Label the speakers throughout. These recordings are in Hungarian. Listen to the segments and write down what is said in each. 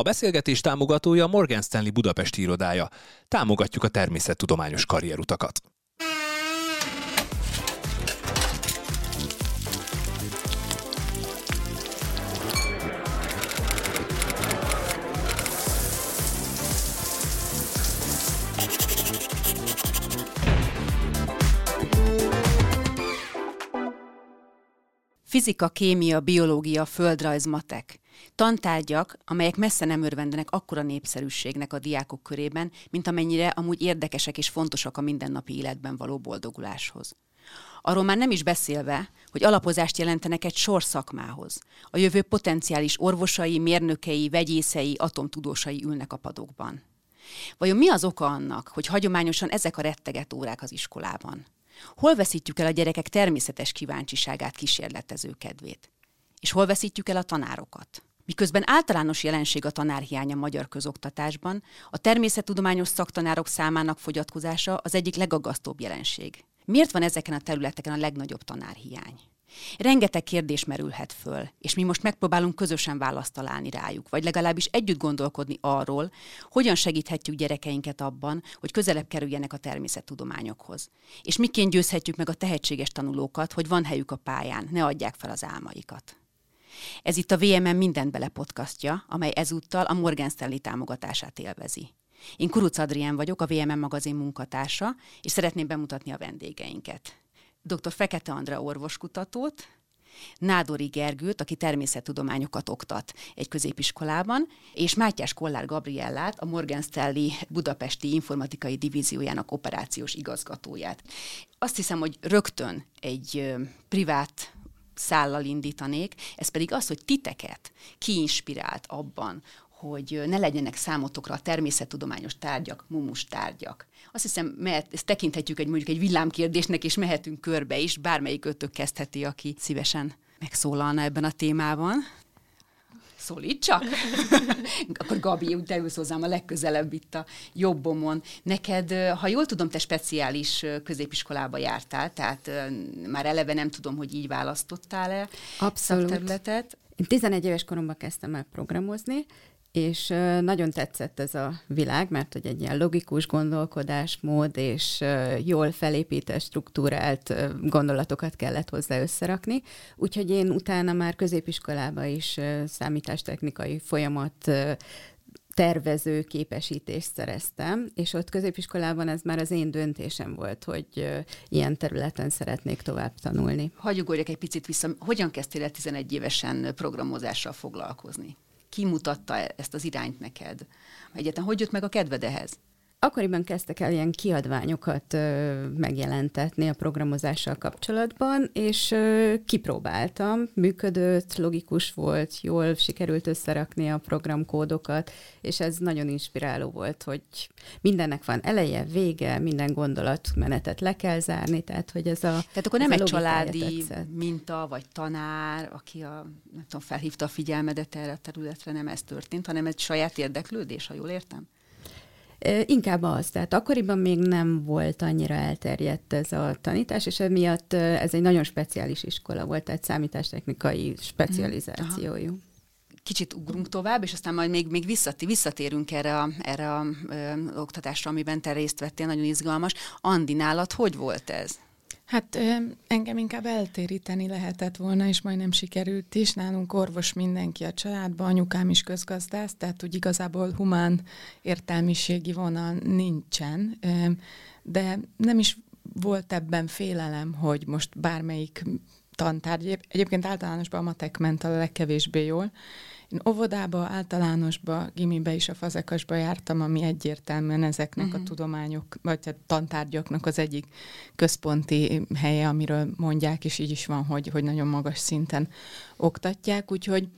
Speaker 1: A beszélgetés támogatója Morgan Stanley Budapesti irodája. Támogatjuk a természettudományos karrierutakat.
Speaker 2: Fizika, kémia, biológia, földrajz, matek. Tantárgyak, amelyek messze nem örvendenek akkora népszerűségnek a diákok körében, mint amennyire amúgy érdekesek és fontosak a mindennapi életben való boldoguláshoz. Arról már nem is beszélve, hogy alapozást jelentenek egy sor szakmához. A jövő potenciális orvosai, mérnökei, vegyészei, atomtudósai ülnek a padokban. Vajon mi az oka annak, hogy hagyományosan ezek a retteget órák az iskolában? Hol veszítjük el a gyerekek természetes kíváncsiságát, kísérletező kedvét? És hol veszítjük el a tanárokat? Miközben általános jelenség a tanárhiány a magyar közoktatásban, a természettudományos szaktanárok számának fogyatkozása az egyik legagasztóbb jelenség. Miért van ezeken a területeken a legnagyobb tanárhiány? Rengeteg kérdés merülhet föl, és mi most megpróbálunk közösen választ találni rájuk, vagy legalábbis együtt gondolkodni arról, hogyan segíthetjük gyerekeinket abban, hogy közelebb kerüljenek a természettudományokhoz. És miként győzhetjük meg a tehetséges tanulókat, hogy van helyük a pályán, ne adják fel az álmaikat. Ez itt a VMM Mindent Bele podcastja, amely ezúttal a Morgan Stanley támogatását élvezi. Én Kuruc Adrien vagyok, a VMM magazin munkatársa, és szeretném bemutatni a vendégeinket dr. Fekete Andra orvoskutatót, Nádori Gergőt, aki természettudományokat oktat egy középiskolában, és Mátyás Kollár Gabriellát, a Morgan Stanley Budapesti Informatikai Divíziójának operációs igazgatóját. Azt hiszem, hogy rögtön egy privát szállal indítanék, ez pedig az, hogy titeket kiinspirált abban, hogy ne legyenek számotokra a természettudományos tárgyak, mumus tárgyak. Azt hiszem, mert ezt tekinthetjük egy mondjuk egy villámkérdésnek, és mehetünk körbe is, bármelyik ötök kezdheti, aki szívesen megszólalna ebben a témában. Szólít csak! Akkor Gabi, te ülsz hozzám a legközelebb itt a jobbomon. Neked, ha jól tudom, te speciális középiskolába jártál, tehát már eleve nem tudom, hogy így választottál-e
Speaker 3: Abszolút.
Speaker 2: szakterületet.
Speaker 3: Én 11 éves koromban kezdtem el programozni, és nagyon tetszett ez a világ, mert hogy egy ilyen logikus gondolkodásmód és jól felépített, struktúrált gondolatokat kellett hozzá összerakni. Úgyhogy én utána már középiskolába is számítástechnikai folyamat tervező képesítést szereztem, és ott középiskolában ez már az én döntésem volt, hogy ilyen területen szeretnék tovább tanulni.
Speaker 2: Hagyjuk egy picit vissza. Hogyan kezdtél el 11 évesen programozással foglalkozni? Kimutatta ezt az irányt neked? Egyáltalán hogy jött meg a kedved ehhez?
Speaker 3: Akkoriban kezdtek el ilyen kiadványokat ö, megjelentetni a programozással kapcsolatban, és ö, kipróbáltam, működött, logikus volt, jól sikerült összerakni a programkódokat, és ez nagyon inspiráló volt, hogy mindennek van eleje, vége, minden gondolatmenetet le kell zárni, tehát hogy ez a
Speaker 2: Tehát akkor nem egy családi tetszett. minta, vagy tanár, aki a, nem tudom, felhívta a figyelmedet erre a területre, nem ez történt, hanem egy saját érdeklődés, ha jól értem?
Speaker 3: Inkább az, tehát akkoriban még nem volt annyira elterjedt ez a tanítás, és emiatt ez egy nagyon speciális iskola volt, tehát számítástechnikai specializációjú.
Speaker 2: Kicsit ugrunk tovább, és aztán majd még, még visszatér, visszatérünk erre a, erre a ö, oktatásra, amiben te részt vettél, nagyon izgalmas. Andi, nálad hogy volt ez?
Speaker 4: Hát engem inkább eltéríteni lehetett volna, és majdnem sikerült is. Nálunk orvos mindenki a családban, anyukám is közgazdász, tehát úgy igazából humán értelmiségi vonal nincsen, de nem is volt ebben félelem, hogy most bármelyik tantárgy, egyébként általánosban a matek ment a legkevésbé jól, én óvodába, általánosba, gimibe is a fazekasba jártam, ami egyértelműen ezeknek uh-huh. a mhm. tudományok, vagy a tantárgyaknak az egyik központi helye, amiről mondják, és így is van, hogy, hogy nagyon magas szinten oktatják, úgyhogy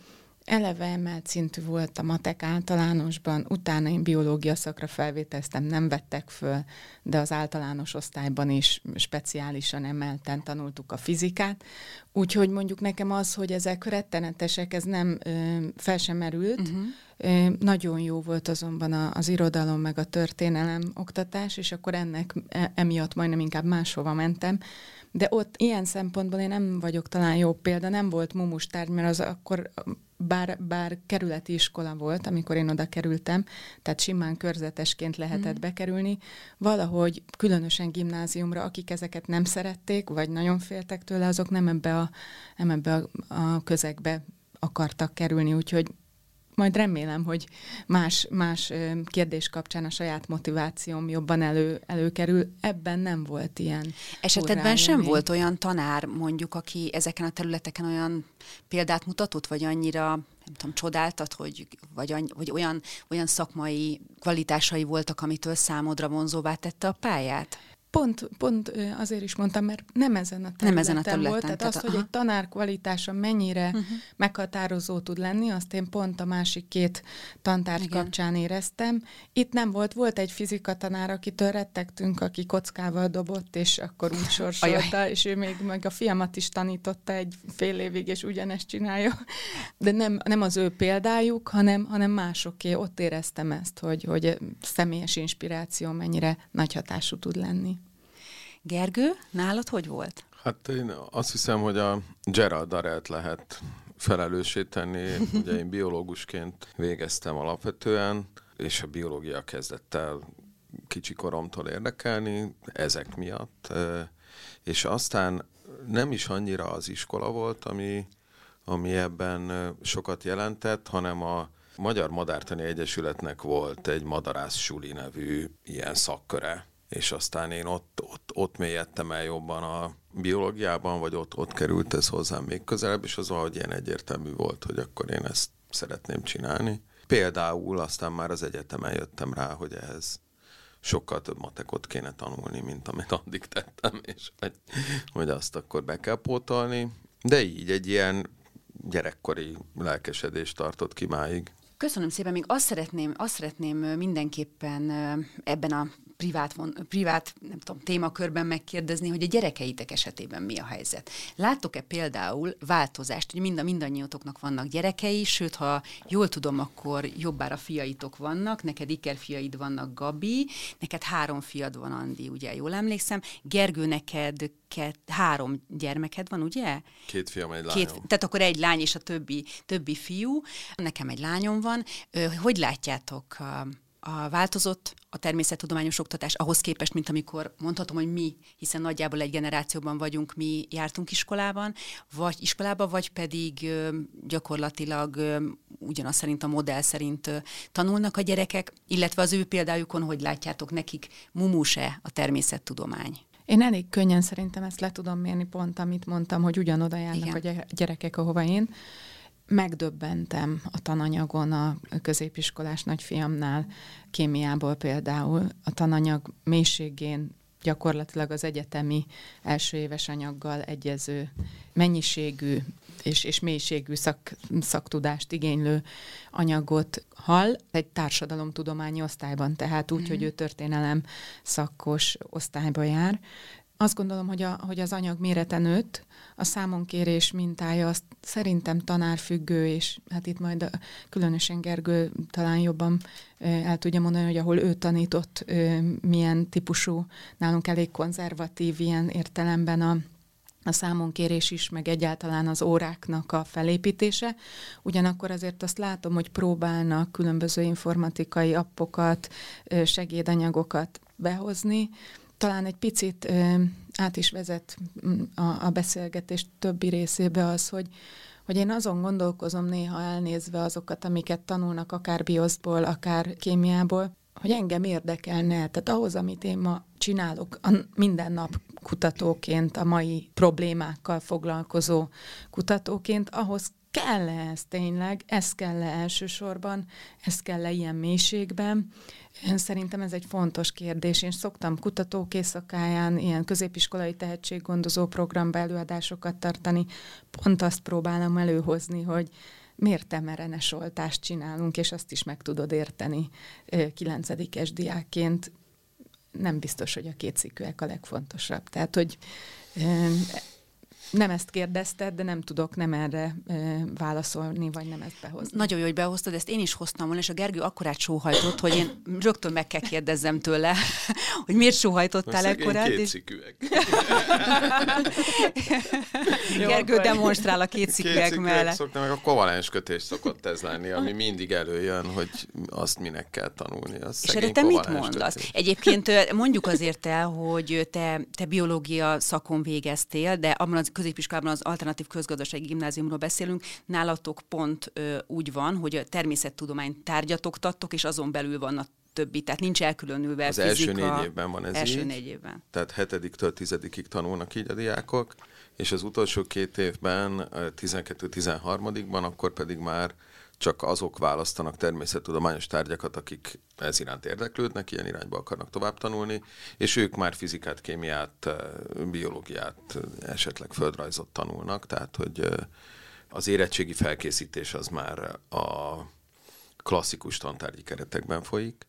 Speaker 4: Eleve emelt szintű volt a matek általánosban, utána én biológia szakra felvételeztem, nem vettek föl, de az általános osztályban is speciálisan emelten tanultuk a fizikát. Úgyhogy mondjuk nekem az, hogy ezek rettenetesek, ez nem ö, fel sem merült. Uh-huh. Ö, nagyon jó volt azonban a, az irodalom meg a történelem oktatás, és akkor ennek e, emiatt majdnem inkább máshova mentem. De ott ilyen szempontból én nem vagyok talán jó példa, nem volt mumustárgy, mert az akkor bár, bár kerületi iskola volt, amikor én oda kerültem, tehát simán körzetesként lehetett mm. bekerülni, valahogy különösen gimnáziumra, akik ezeket nem szerették, vagy nagyon féltek tőle, azok nem ebbe a, nem ebbe a, a közegbe akartak kerülni, úgyhogy majd remélem, hogy más, más kérdés kapcsán a saját motivációm jobban elő, előkerül. Ebben nem volt ilyen.
Speaker 2: Esetedben sem volt olyan tanár, mondjuk, aki ezeken a területeken olyan példát mutatott, vagy annyira nem tudom, csodáltat, hogy, vagy, any, vagy olyan, olyan szakmai kvalitásai voltak, amitől számodra vonzóvá tette a pályát?
Speaker 4: Pont, pont azért is mondtam, mert nem ezen a területen, nem ezen a területen volt, tehát, tehát az, hogy aha. egy tanár kvalitása mennyire uh-huh. meghatározó tud lenni, azt én pont a másik két tantárgy Igen. kapcsán éreztem. Itt nem volt, volt egy fizika tanár, akitől rettegtünk, aki kockával dobott, és akkor úgy sorsolta, és ő még meg a fiamat is tanította egy fél évig, és ugyanezt csinálja. De nem, nem az ő példájuk, hanem, hanem másoké. Ott éreztem ezt, hogy, hogy személyes inspiráció mennyire nagy hatású tud lenni.
Speaker 2: Gergő, nálad hogy volt?
Speaker 5: Hát én azt hiszem, hogy a Gerald Darrelt lehet felelősíteni. Ugye én biológusként végeztem alapvetően, és a biológia kezdett el kicsi koromtól érdekelni, ezek miatt. És aztán nem is annyira az iskola volt, ami, ami ebben sokat jelentett, hanem a Magyar Madártani Egyesületnek volt egy Madarász Suli nevű ilyen szakköre, és aztán én ott, ott, ott mélyedtem el jobban a biológiában, vagy ott, ott került ez hozzám még közelebb, és az valahogy ilyen egyértelmű volt, hogy akkor én ezt szeretném csinálni. Például aztán már az egyetemen jöttem rá, hogy ehhez sokkal több matekot kéne tanulni, mint amit addig tettem, és hogy, hogy azt akkor be kell pótolni. De így egy ilyen gyerekkori lelkesedés tartott ki máig.
Speaker 2: Köszönöm szépen, még azt szeretném, azt szeretném mindenképpen ebben a privát, privát nem tudom, témakörben megkérdezni, hogy a gyerekeitek esetében mi a helyzet. Láttok-e például változást, hogy mind, mindannyiótoknak vannak gyerekei, sőt, ha jól tudom, akkor jobbára fiaitok vannak, neked ikerfiaid vannak, Gabi, neked három fiad van, Andi, ugye, jól emlékszem. Gergő, neked két, három gyermeked van, ugye?
Speaker 5: Két fiam, egy lányom. Két,
Speaker 2: tehát akkor egy lány és a többi, többi fiú. Nekem egy lányom van. Hogy látjátok a változott a természettudományos oktatás ahhoz képest, mint amikor mondhatom, hogy mi, hiszen nagyjából egy generációban vagyunk, mi jártunk iskolában, vagy iskolába, vagy pedig gyakorlatilag ugyanaz szerint a modell szerint tanulnak a gyerekek, illetve az ő példájukon, hogy látjátok nekik mumus-e a természettudomány?
Speaker 4: Én elég könnyen szerintem ezt le tudom mérni, pont amit mondtam, hogy ugyanoda járnak Igen. a gyerekek, ahova én megdöbbentem a tananyagon a középiskolás nagyfiamnál, kémiából például, a tananyag mélységén gyakorlatilag az egyetemi első éves anyaggal egyező mennyiségű és, és mélységű szak, szaktudást igénylő anyagot hall egy társadalomtudományi osztályban, tehát úgy, mm-hmm. hogy ő történelem szakos osztályba jár. Azt gondolom, hogy, a, hogy az anyag mérete nőtt, a számonkérés mintája azt szerintem tanárfüggő, és hát itt majd a, különösen Gergő talán jobban el tudja mondani, hogy ahol ő tanított, milyen típusú, nálunk elég konzervatív ilyen értelemben a, a számonkérés is, meg egyáltalán az óráknak a felépítése. Ugyanakkor azért azt látom, hogy próbálnak különböző informatikai appokat, segédanyagokat behozni, talán egy picit át is vezet mm, a, a beszélgetés többi részébe az, hogy, hogy én azon gondolkozom néha elnézve azokat, amiket tanulnak akár bioszból, akár kémiából, hogy engem érdekelne, tehát ahhoz, amit én ma csinálok, a minden nap kutatóként, a mai problémákkal foglalkozó kutatóként, ahhoz kell-e ez tényleg, ez kell-e elsősorban, ez kell-e ilyen mélységben, szerintem ez egy fontos kérdés. Én szoktam kutatók éjszakáján ilyen középiskolai tehetséggondozó programba előadásokat tartani. Pont azt próbálom előhozni, hogy miért temerenes oltást csinálunk, és azt is meg tudod érteni kilencedikes diákként. Nem biztos, hogy a két szikűek a legfontosabb. Tehát, hogy nem ezt kérdezted, de nem tudok nem erre e, válaszolni, vagy nem ezt behozni.
Speaker 2: Nagyon jó, hogy behoztad, ezt én is hoztam volna, és a Gergő akkorát sóhajtott, hogy én rögtön meg kell kérdezzem tőle, hogy miért sóhajtottál ekkorát.
Speaker 5: És...
Speaker 2: Gergő demonstrál a kétszikűek mellett.
Speaker 5: Szoktam, meg a kovalens kötés szokott ez lenni, ami mindig előjön, hogy azt minek kell tanulni. Az
Speaker 2: és erre te mit mondasz? Kötés. Egyébként mondjuk azért el, hogy te, te biológia szakon végeztél, de abban az középiskolában az alternatív közgazdasági gimnáziumról beszélünk, nálatok pont ö, úgy van, hogy a természettudomány tárgyat oktattok, és azon belül van a többi, tehát nincs elkülönülve
Speaker 5: Az
Speaker 2: fizika,
Speaker 5: első négy évben van ez
Speaker 2: első
Speaker 5: így.
Speaker 2: négy évben.
Speaker 5: Tehát hetediktől tizedikig tanulnak így a diákok, és az utolsó két évben, 12-13-ban, akkor pedig már csak azok választanak természettudományos tárgyakat, akik ez iránt érdeklődnek, ilyen irányba akarnak tovább tanulni, és ők már fizikát, kémiát, biológiát, esetleg földrajzot tanulnak, tehát hogy az érettségi felkészítés az már a klasszikus tantárgyi keretekben folyik,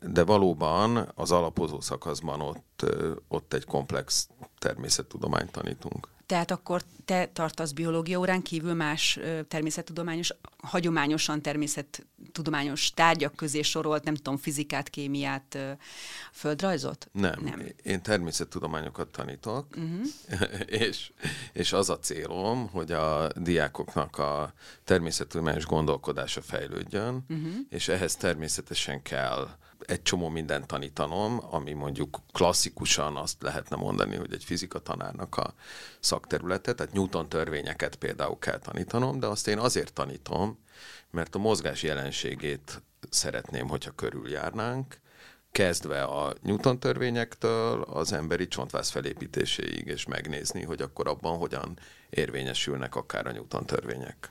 Speaker 5: de valóban az alapozó szakaszban ott, ott egy komplex természettudományt tanítunk.
Speaker 2: Tehát akkor te tartasz biológia órán kívül más természettudományos, hagyományosan természettudományos tárgyak közé sorolt, nem tudom, fizikát, kémiát, földrajzot?
Speaker 5: Nem. nem. Én természettudományokat tanítok, uh-huh. és, és az a célom, hogy a diákoknak a természettudományos gondolkodása fejlődjön, uh-huh. és ehhez természetesen kell egy csomó mindent tanítanom, ami mondjuk klasszikusan azt lehetne mondani, hogy egy fizika tanárnak a szakterülete, tehát Newton törvényeket például kell tanítanom, de azt én azért tanítom, mert a mozgás jelenségét szeretném, hogyha körüljárnánk, kezdve a Newton törvényektől az emberi csontváz felépítéséig, és megnézni, hogy akkor abban hogyan érvényesülnek akár a Newton törvények.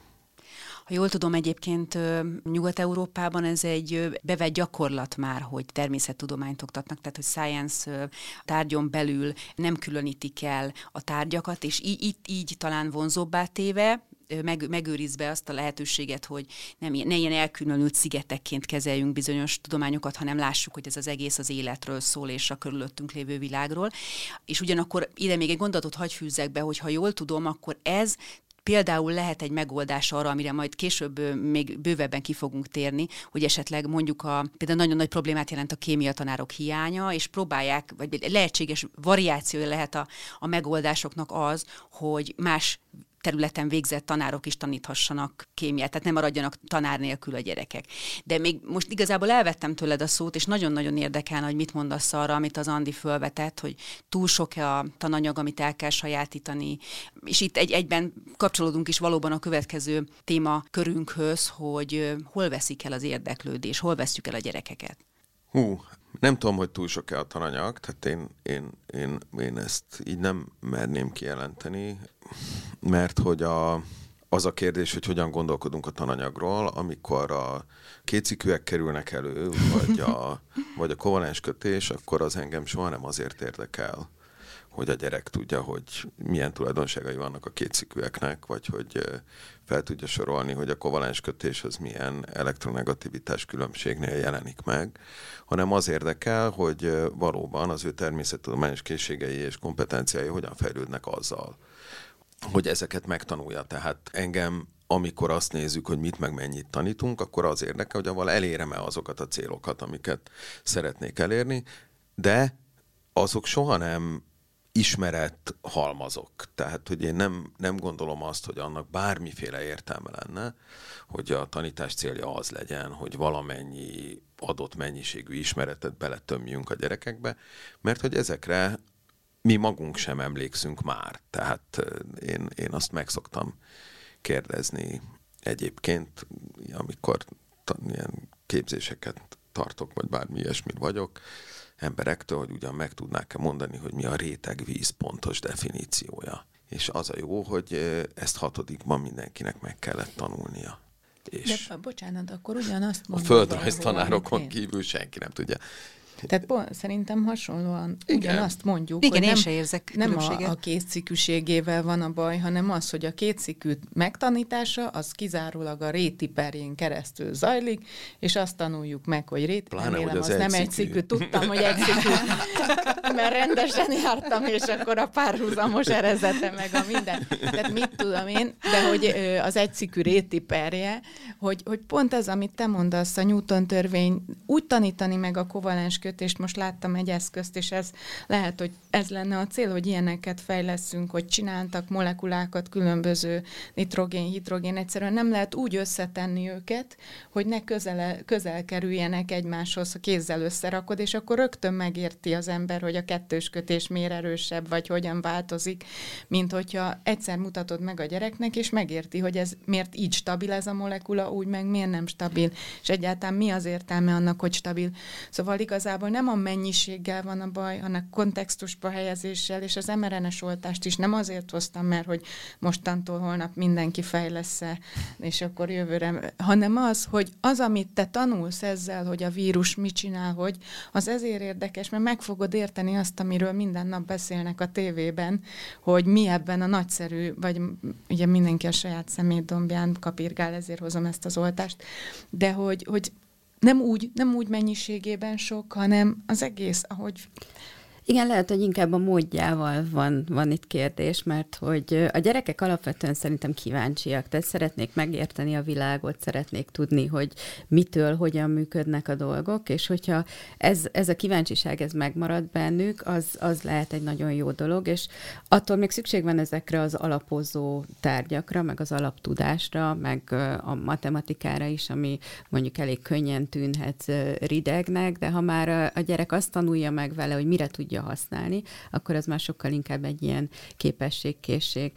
Speaker 2: Ha jól tudom, egyébként Nyugat-Európában ez egy bevett gyakorlat már, hogy természettudományt oktatnak, tehát hogy science tárgyon belül nem különítik el a tárgyakat, és így, így, így talán vonzóbbá téve, meg, megőrizve azt a lehetőséget, hogy nem, ne ilyen elkülönült szigetekként kezeljünk bizonyos tudományokat, hanem lássuk, hogy ez az egész az életről szól, és a körülöttünk lévő világról. És ugyanakkor ide még egy gondolatot hagy fűzzek be, hogy ha jól tudom, akkor ez például lehet egy megoldás arra, amire majd később még bővebben ki fogunk térni, hogy esetleg mondjuk a, például nagyon nagy problémát jelent a kémia tanárok hiánya, és próbálják, vagy lehetséges variációja lehet a, a megoldásoknak az, hogy más területen végzett tanárok is taníthassanak kémiát, tehát nem maradjanak tanár nélkül a gyerekek. De még most igazából elvettem tőled a szót, és nagyon-nagyon érdekelne, hogy mit mondasz arra, amit az Andi fölvetett, hogy túl sok-e a tananyag, amit el kell sajátítani. És itt egy, egyben kapcsolódunk is valóban a következő téma körünkhöz, hogy hol veszik el az érdeklődés, hol veszük el a gyerekeket.
Speaker 5: Hú, nem tudom, hogy túl sok-e a tananyag, tehát én, én, én, én ezt így nem merném kijelenteni, mert hogy a, az a kérdés, hogy hogyan gondolkodunk a tananyagról, amikor a kétszikűek kerülnek elő, vagy a, vagy a kovalens kötés, akkor az engem soha nem azért érdekel, hogy a gyerek tudja, hogy milyen tulajdonságai vannak a kétszikűeknek, vagy hogy fel tudja sorolni, hogy a kovalens kötés az milyen elektronegativitás különbségnél jelenik meg, hanem az érdekel, hogy valóban az ő természettudományos készségei és kompetenciái hogyan fejlődnek azzal, hogy ezeket megtanulja. Tehát engem amikor azt nézzük, hogy mit meg mennyit tanítunk, akkor az érdekel, hogy avval elérem-e azokat a célokat, amiket szeretnék elérni, de azok soha nem ismeret halmazok. Tehát, hogy én nem, nem gondolom azt, hogy annak bármiféle értelme lenne, hogy a tanítás célja az legyen, hogy valamennyi adott mennyiségű ismeretet beletömjünk a gyerekekbe, mert hogy ezekre mi magunk sem emlékszünk már. Tehát én, én azt megszoktam kérdezni egyébként, amikor ilyen képzéseket tartok, vagy bármi ilyesmit vagyok, emberektől, hogy ugyan meg tudnák-e mondani, hogy mi a rétegvíz pontos definíciója. És az a jó, hogy ezt hatodikban mindenkinek meg kellett tanulnia.
Speaker 4: És De bocsánat, akkor ugyanazt
Speaker 5: mondom. A földrajztanárokon kívül senki nem tudja.
Speaker 4: Tehát pont, szerintem hasonlóan Igen. ugyanazt mondjuk,
Speaker 2: Igen,
Speaker 4: hogy
Speaker 2: én
Speaker 4: nem,
Speaker 2: se érzek
Speaker 4: nem a, a kétszikűségével van a baj, hanem az, hogy a kétszikű megtanítása az kizárólag a rétiperjén keresztül zajlik, és azt tanuljuk meg, hogy rét,
Speaker 5: Pláne,
Speaker 4: remélem,
Speaker 5: hogy
Speaker 4: az,
Speaker 5: az
Speaker 4: nem
Speaker 5: egyszikű.
Speaker 4: egyszikű, tudtam, hogy egyszikű, mert rendesen jártam, és akkor a párhuzamos erezete meg a minden. Tehát mit tudom én, de hogy az egyszikű rétiperje, hogy, hogy pont ez, amit te mondasz, a Newton törvény, úgy tanítani meg a kovalens kötést, most láttam egy eszközt, és ez lehet, hogy ez lenne a cél, hogy ilyeneket fejleszünk, hogy csináltak molekulákat, különböző nitrogén, hidrogén, egyszerűen nem lehet úgy összetenni őket, hogy ne közele, közel kerüljenek egymáshoz, ha kézzel összerakod, és akkor rögtön megérti az ember, hogy a kettős kötés miért erősebb, vagy hogyan változik, mint hogyha egyszer mutatod meg a gyereknek, és megérti, hogy ez miért így stabil ez a molekula, úgy meg miért nem stabil, és egyáltalán mi az értelme annak, hogy stabil. Szóval igazából nem a mennyiséggel van a baj, hanem kontextusba helyezéssel, és az mRNS oltást is nem azért hoztam, mert hogy mostantól holnap mindenki fejlesz-e, és akkor jövőre, hanem az, hogy az, amit te tanulsz ezzel, hogy a vírus mit csinál, hogy az ezért érdekes, mert meg fogod érteni azt, amiről minden nap beszélnek a tévében, hogy mi ebben a nagyszerű, vagy ugye mindenki a saját szemétdombján kapirgál, ezért hozom ezt az oltást, de hogy, hogy nem úgy, nem úgy mennyiségében sok, hanem az egész, ahogy
Speaker 3: Igen, lehet, hogy inkább a módjával van, van itt kérdés, mert hogy a gyerekek alapvetően szerintem kíváncsiak, tehát szeretnék megérteni a világot, szeretnék tudni, hogy mitől, hogyan működnek a dolgok, és hogyha ez, ez a kíváncsiság, ez megmarad bennük, az, az lehet egy nagyon jó dolog, és attól még szükség van ezekre az alapozó tárgyakra, meg az alaptudásra, meg a matematikára is, ami mondjuk elég könnyen tűnhet ridegnek, de ha már a gyerek azt tanulja meg vele, hogy mire tudja használni, akkor az már sokkal inkább egy ilyen képességkészség.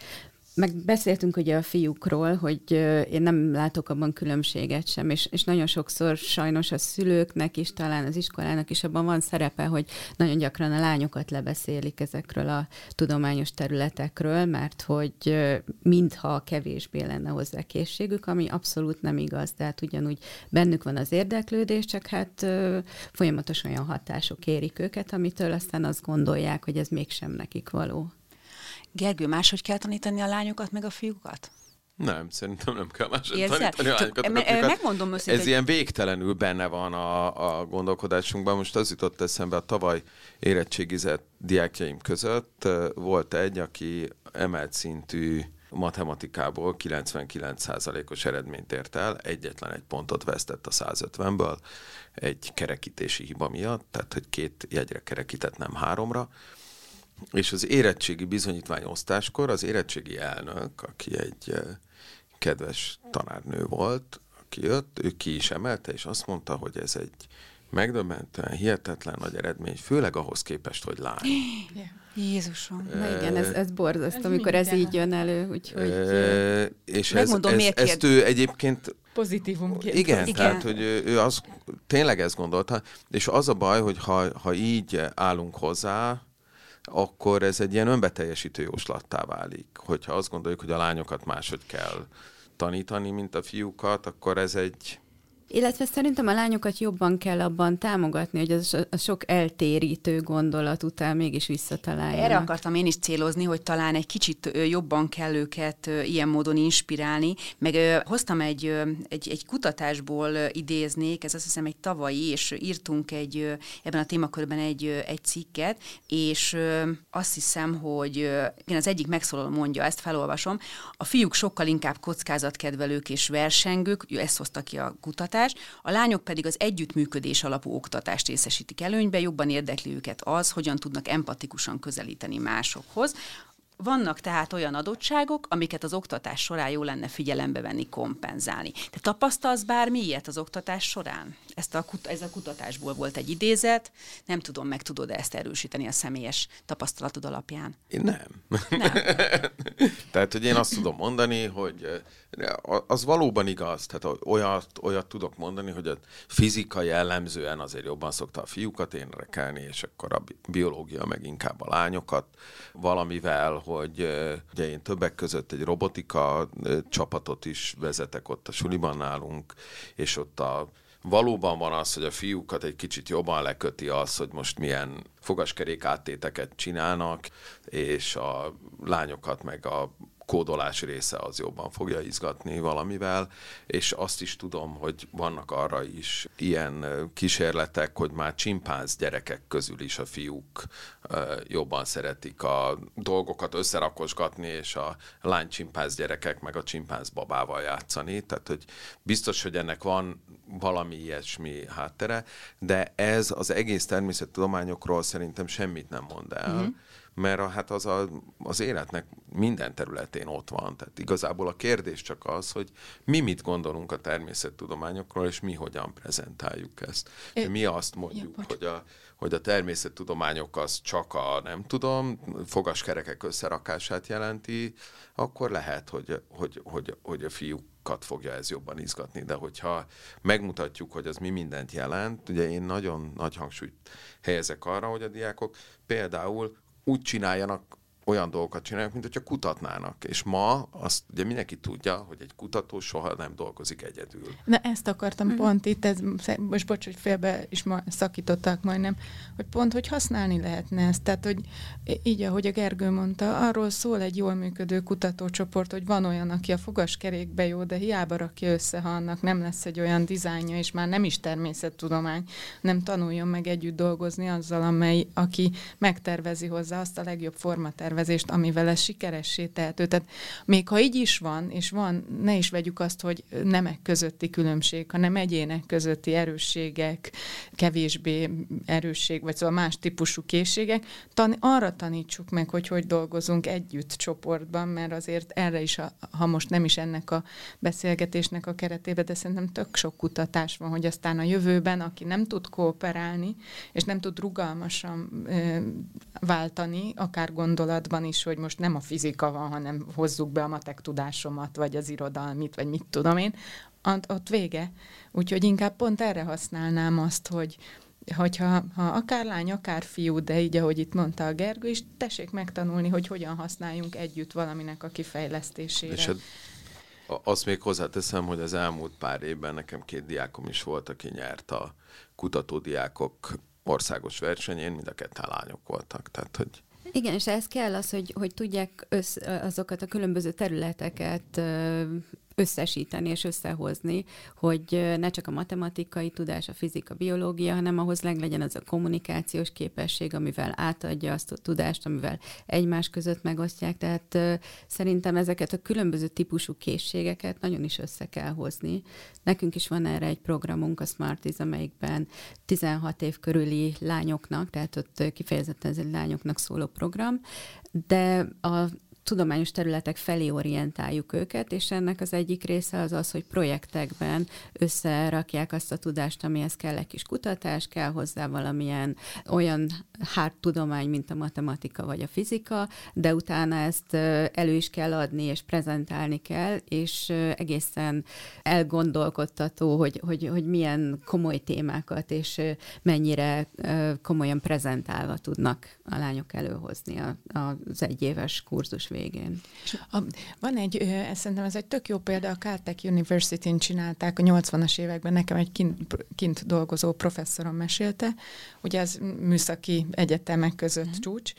Speaker 3: Meg beszéltünk ugye a fiúkról, hogy én nem látok abban különbséget sem, és, és nagyon sokszor sajnos a szülőknek is, talán az iskolának is abban van szerepe, hogy nagyon gyakran a lányokat lebeszélik ezekről a tudományos területekről, mert hogy mintha kevésbé lenne hozzá készségük, ami abszolút nem igaz, tehát ugyanúgy bennük van az érdeklődés, csak hát folyamatos olyan hatások érik őket, amitől aztán azt gondolják, hogy ez mégsem nekik való.
Speaker 2: Gergő, máshogy kell tanítani a lányokat, meg a fiúkat?
Speaker 5: Nem, szerintem nem kell máshogy
Speaker 2: Érzel?
Speaker 5: tanítani a lányokat.
Speaker 2: Csak,
Speaker 5: meg a fiúkat.
Speaker 2: megmondom őszintén,
Speaker 5: Ez
Speaker 2: hogy-
Speaker 5: ilyen végtelenül benne van a, a gondolkodásunkban. Most az jutott eszembe a tavaly érettségizett diákjaim között. Volt egy, aki emelt szintű matematikából 99%-os eredményt ért el, egyetlen egy pontot vesztett a 150-ből, egy kerekítési hiba miatt, tehát hogy két jegyre kerekített, nem háromra, és az érettségi bizonyítvány osztáskor az érettségi elnök, aki egy kedves tanárnő volt, aki jött, ő ki is emelte, és azt mondta, hogy ez egy megdöbbentően hihetetlen nagy eredmény, főleg ahhoz képest, hogy lány.
Speaker 2: Jézusom.
Speaker 3: Na igen, ez, ez borzasztó,
Speaker 4: Ez
Speaker 3: amikor ez
Speaker 4: minden.
Speaker 3: így jön elő, úgyhogy...
Speaker 5: Ö, és ez,
Speaker 2: Megmondom,
Speaker 5: ez,
Speaker 2: miért
Speaker 5: ezt ő egyébként
Speaker 4: pozitívumként.
Speaker 5: Igen,
Speaker 2: Igen.
Speaker 5: tehát, hogy ő, ő az, tényleg ezt gondolta, és az a baj, hogy ha, ha így állunk hozzá, akkor ez egy ilyen önbeteljesítő jóslattá válik. Hogyha azt gondoljuk, hogy a lányokat máshogy kell tanítani, mint a fiúkat, akkor ez egy...
Speaker 3: Illetve szerintem a lányokat jobban kell abban támogatni, hogy az a sok eltérítő gondolat után mégis visszataláljanak.
Speaker 2: Erre akartam én is célozni, hogy talán egy kicsit jobban kell őket ilyen módon inspirálni, meg hoztam egy, egy, egy kutatásból idéznék, ez azt hiszem egy tavalyi, és írtunk egy, ebben a témakörben egy, egy cikket, és azt hiszem, hogy igen, az egyik megszólaló mondja, ezt felolvasom, a fiúk sokkal inkább kockázatkedvelők és versengők, ezt hozta ki a kutatás, a lányok pedig az együttműködés alapú oktatást részesítik előnybe, jobban érdekli őket az, hogyan tudnak empatikusan közelíteni másokhoz. Vannak tehát olyan adottságok, amiket az oktatás során jó lenne figyelembe venni, kompenzálni. Te tapasztalsz bármi ilyet az oktatás során? Ezt a, ez a kutatásból volt egy idézet, nem tudom, meg tudod ezt erősíteni a személyes tapasztalatod alapján.
Speaker 5: Én nem.
Speaker 2: Nem.
Speaker 5: Tehát, hogy én azt tudom mondani, hogy eh, az valóban igaz, tehát olyat, olyat tudok mondani, hogy a fizika jellemzően azért jobban szokta a fiúkat énekelni, és akkor a bi- biológia meg inkább a lányokat valamivel, hogy eh, ugye én többek között egy robotika eh, csapatot is vezetek ott a suliban nálunk, és ott a valóban van az, hogy a fiúkat egy kicsit jobban leköti az, hogy most milyen fogaskerék áttéteket csinálnak, és a lányokat meg a kódolás része az jobban fogja izgatni valamivel, és azt is tudom, hogy vannak arra is ilyen kísérletek, hogy már csimpánz gyerekek közül is a fiúk jobban szeretik a dolgokat összerakosgatni, és a lány csimpánz gyerekek meg a csimpánz babával játszani. Tehát, hogy biztos, hogy ennek van valami ilyesmi háttere, de ez az egész természettudományokról szerintem semmit nem mond el. Mm-hmm mert a, hát az a, az életnek minden területén ott van. Tehát igazából a kérdés csak az, hogy mi mit gondolunk a természettudományokról, és mi hogyan prezentáljuk ezt. É, mi azt mondjuk, ja, hogy a, hogy a természettudományok az csak a, nem tudom, fogaskerekek összerakását jelenti, akkor lehet, hogy, hogy, hogy, hogy a fiúk fogja ez jobban izgatni, de hogyha megmutatjuk, hogy az mi mindent jelent, ugye én nagyon nagy hangsúlyt helyezek arra, hogy a diákok például úgy csináljanak olyan dolgokat csinálnak, mint hogyha kutatnának. És ma azt ugye mindenki tudja, hogy egy kutató soha nem dolgozik egyedül.
Speaker 4: Na ezt akartam mm. pont itt, ez, most bocs, hogy félbe is ma szakítottak majdnem, hogy pont, hogy használni lehetne ezt. Tehát, hogy így, ahogy a Gergő mondta, arról szól egy jól működő kutatócsoport, hogy van olyan, aki a fogaskerékbe jó, de hiába rakja össze, ha annak nem lesz egy olyan dizájnja, és már nem is természettudomány, nem tanuljon meg együtt dolgozni azzal, amely, aki megtervezi hozzá azt a legjobb formatervezést, tervezést, amivel ez sikeressé tehető. Tehát még ha így is van, és van, ne is vegyük azt, hogy nemek közötti különbség, hanem egyének közötti erősségek, kevésbé erősség, vagy szóval más típusú készségek, tan- arra tanítsuk meg, hogy hogy dolgozunk együtt csoportban, mert azért erre is, a, ha most nem is ennek a beszélgetésnek a keretében, de szerintem tök sok kutatás van, hogy aztán a jövőben, aki nem tud kooperálni, és nem tud rugalmasan ö, váltani, akár gondolat tudatban is, hogy most nem a fizika van, hanem hozzuk be a matek tudásomat, vagy az irodalmit, vagy mit tudom én, ott vége. Úgyhogy inkább pont erre használnám azt, hogy, hogyha ha akár lány, akár fiú, de így, ahogy itt mondta a Gergő is, tessék megtanulni, hogy hogyan használjunk együtt valaminek a kifejlesztésére. És hát
Speaker 5: azt még hozzáteszem, hogy az elmúlt pár évben nekem két diákom is volt, aki nyert a kutatódiákok országos versenyén, mind a ketten lányok voltak. Tehát, hogy
Speaker 3: igen, és ez kell az, hogy, hogy tudják össz, azokat a különböző területeket összesíteni és összehozni, hogy ne csak a matematikai tudás, a fizika, biológia, hanem ahhoz legyen az a kommunikációs képesség, amivel átadja azt a tudást, amivel egymás között megosztják. Tehát szerintem ezeket a különböző típusú készségeket nagyon is össze kell hozni. Nekünk is van erre egy programunk, a Smarties, amelyikben 16 év körüli lányoknak, tehát ott kifejezetten ez egy lányoknak szóló program, de a tudományos területek felé orientáljuk őket, és ennek az egyik része az az, hogy projektekben összerakják azt a tudást, amihez kell egy kis kutatás, kell hozzá valamilyen olyan hát tudomány, mint a matematika vagy a fizika, de utána ezt elő is kell adni, és prezentálni kell, és egészen elgondolkodtató, hogy, hogy, hogy milyen komoly témákat, és mennyire komolyan prezentálva tudnak a lányok előhozni az egyéves kurzus végén.
Speaker 4: A, van egy, ez szerintem ez egy tök jó példa, a Caltech University-n csinálták a 80-as években, nekem egy kint, kint dolgozó professzorom mesélte, ugye az műszaki egyetemek között mm. csúcs,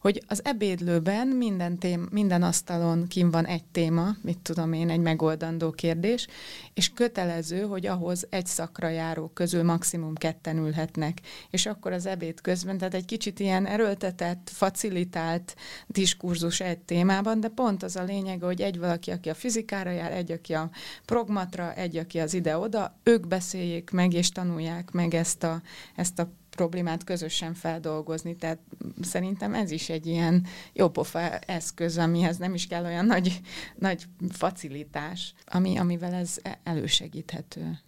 Speaker 4: hogy az ebédlőben minden, tém, minden asztalon kim van egy téma, mit tudom én, egy megoldandó kérdés, és kötelező, hogy ahhoz egy szakra járó közül maximum ketten ülhetnek. És akkor az ebéd közben, tehát egy kicsit ilyen erőltetett, facilitált diskurzus egy témában, de pont az a lényeg, hogy egy valaki, aki a fizikára jár, egy, aki a progmatra, egy, aki az ide-oda, ők beszéljék meg és tanulják meg ezt a, ezt a problémát közösen feldolgozni. Tehát szerintem ez is egy ilyen jópofa eszköz, amihez nem is kell olyan nagy, nagy facilitás, ami, amivel ez elősegíthető.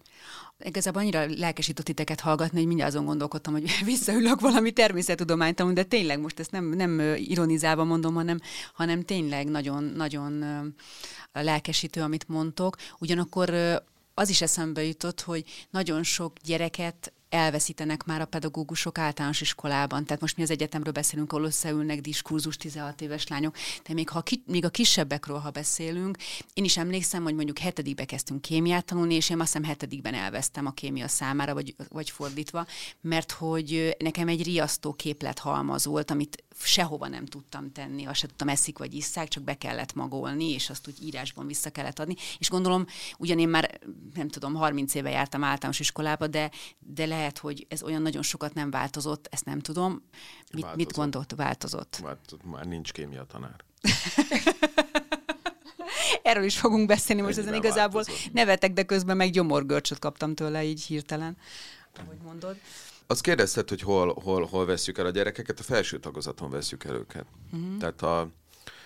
Speaker 2: Igazából annyira lelkesített titeket hallgatni, hogy mindjárt azon gondolkodtam, hogy visszaülök valami természettudományt de tényleg most ezt nem, nem ironizálva mondom, hanem, hanem tényleg nagyon, nagyon lelkesítő, amit mondtok. Ugyanakkor az is eszembe jutott, hogy nagyon sok gyereket elveszítenek már a pedagógusok általános iskolában. Tehát most mi az egyetemről beszélünk, ahol összeülnek diskurzus 16 éves lányok, de még, ha ki, még a kisebbekről, ha beszélünk, én is emlékszem, hogy mondjuk hetedikbe kezdtünk kémiát tanulni, és én azt hiszem hetedikben elvesztem a kémia számára, vagy, vagy fordítva, mert hogy nekem egy riasztó képlet halmaz volt, amit sehova nem tudtam tenni, azt se tudtam eszik vagy isszák, csak be kellett magolni, és azt úgy írásban vissza kellett adni. És gondolom, ugyan én már nem tudom, 30 éve jártam általános iskolába, de, de lehet, hogy ez olyan nagyon sokat nem változott, ezt nem tudom. Mit, mit gondolt, változott?
Speaker 5: Változott, már nincs kémia tanár.
Speaker 2: Erről is fogunk beszélni most, ezen igazából változott. nevetek, de közben meg gyomorgörcsöt kaptam tőle így hirtelen, ahogy mondod.
Speaker 5: Azt kérdezted, hogy hol, hol, hol veszük el a gyerekeket, a felső tagozaton veszük el őket. Uh-huh. Tehát a,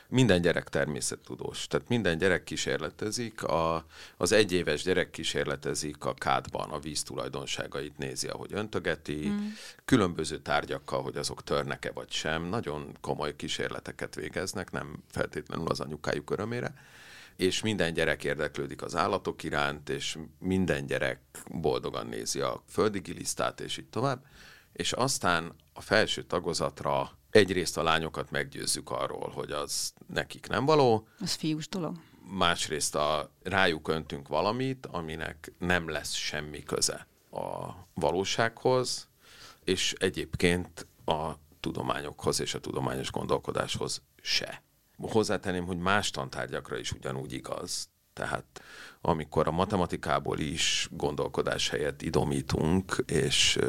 Speaker 5: minden gyerek természettudós. Tehát minden gyerek kísérletezik, a, az egyéves gyerek kísérletezik a kádban, a víz tulajdonságait nézi, ahogy öntögeti, mm. különböző tárgyakkal, hogy azok törnek-e vagy sem. Nagyon komoly kísérleteket végeznek, nem feltétlenül az anyukájuk örömére és minden gyerek érdeklődik az állatok iránt, és minden gyerek boldogan nézi a földi gilisztát, és így tovább. És aztán a felső tagozatra egyrészt a lányokat meggyőzzük arról, hogy az nekik nem való.
Speaker 2: Az fiús dolog.
Speaker 5: Másrészt a, rájuk öntünk valamit, aminek nem lesz semmi köze a valósághoz, és egyébként a tudományokhoz és a tudományos gondolkodáshoz se. Hozzátenném, hogy más tantárgyakra is ugyanúgy igaz. Tehát amikor a matematikából is gondolkodás helyett idomítunk, és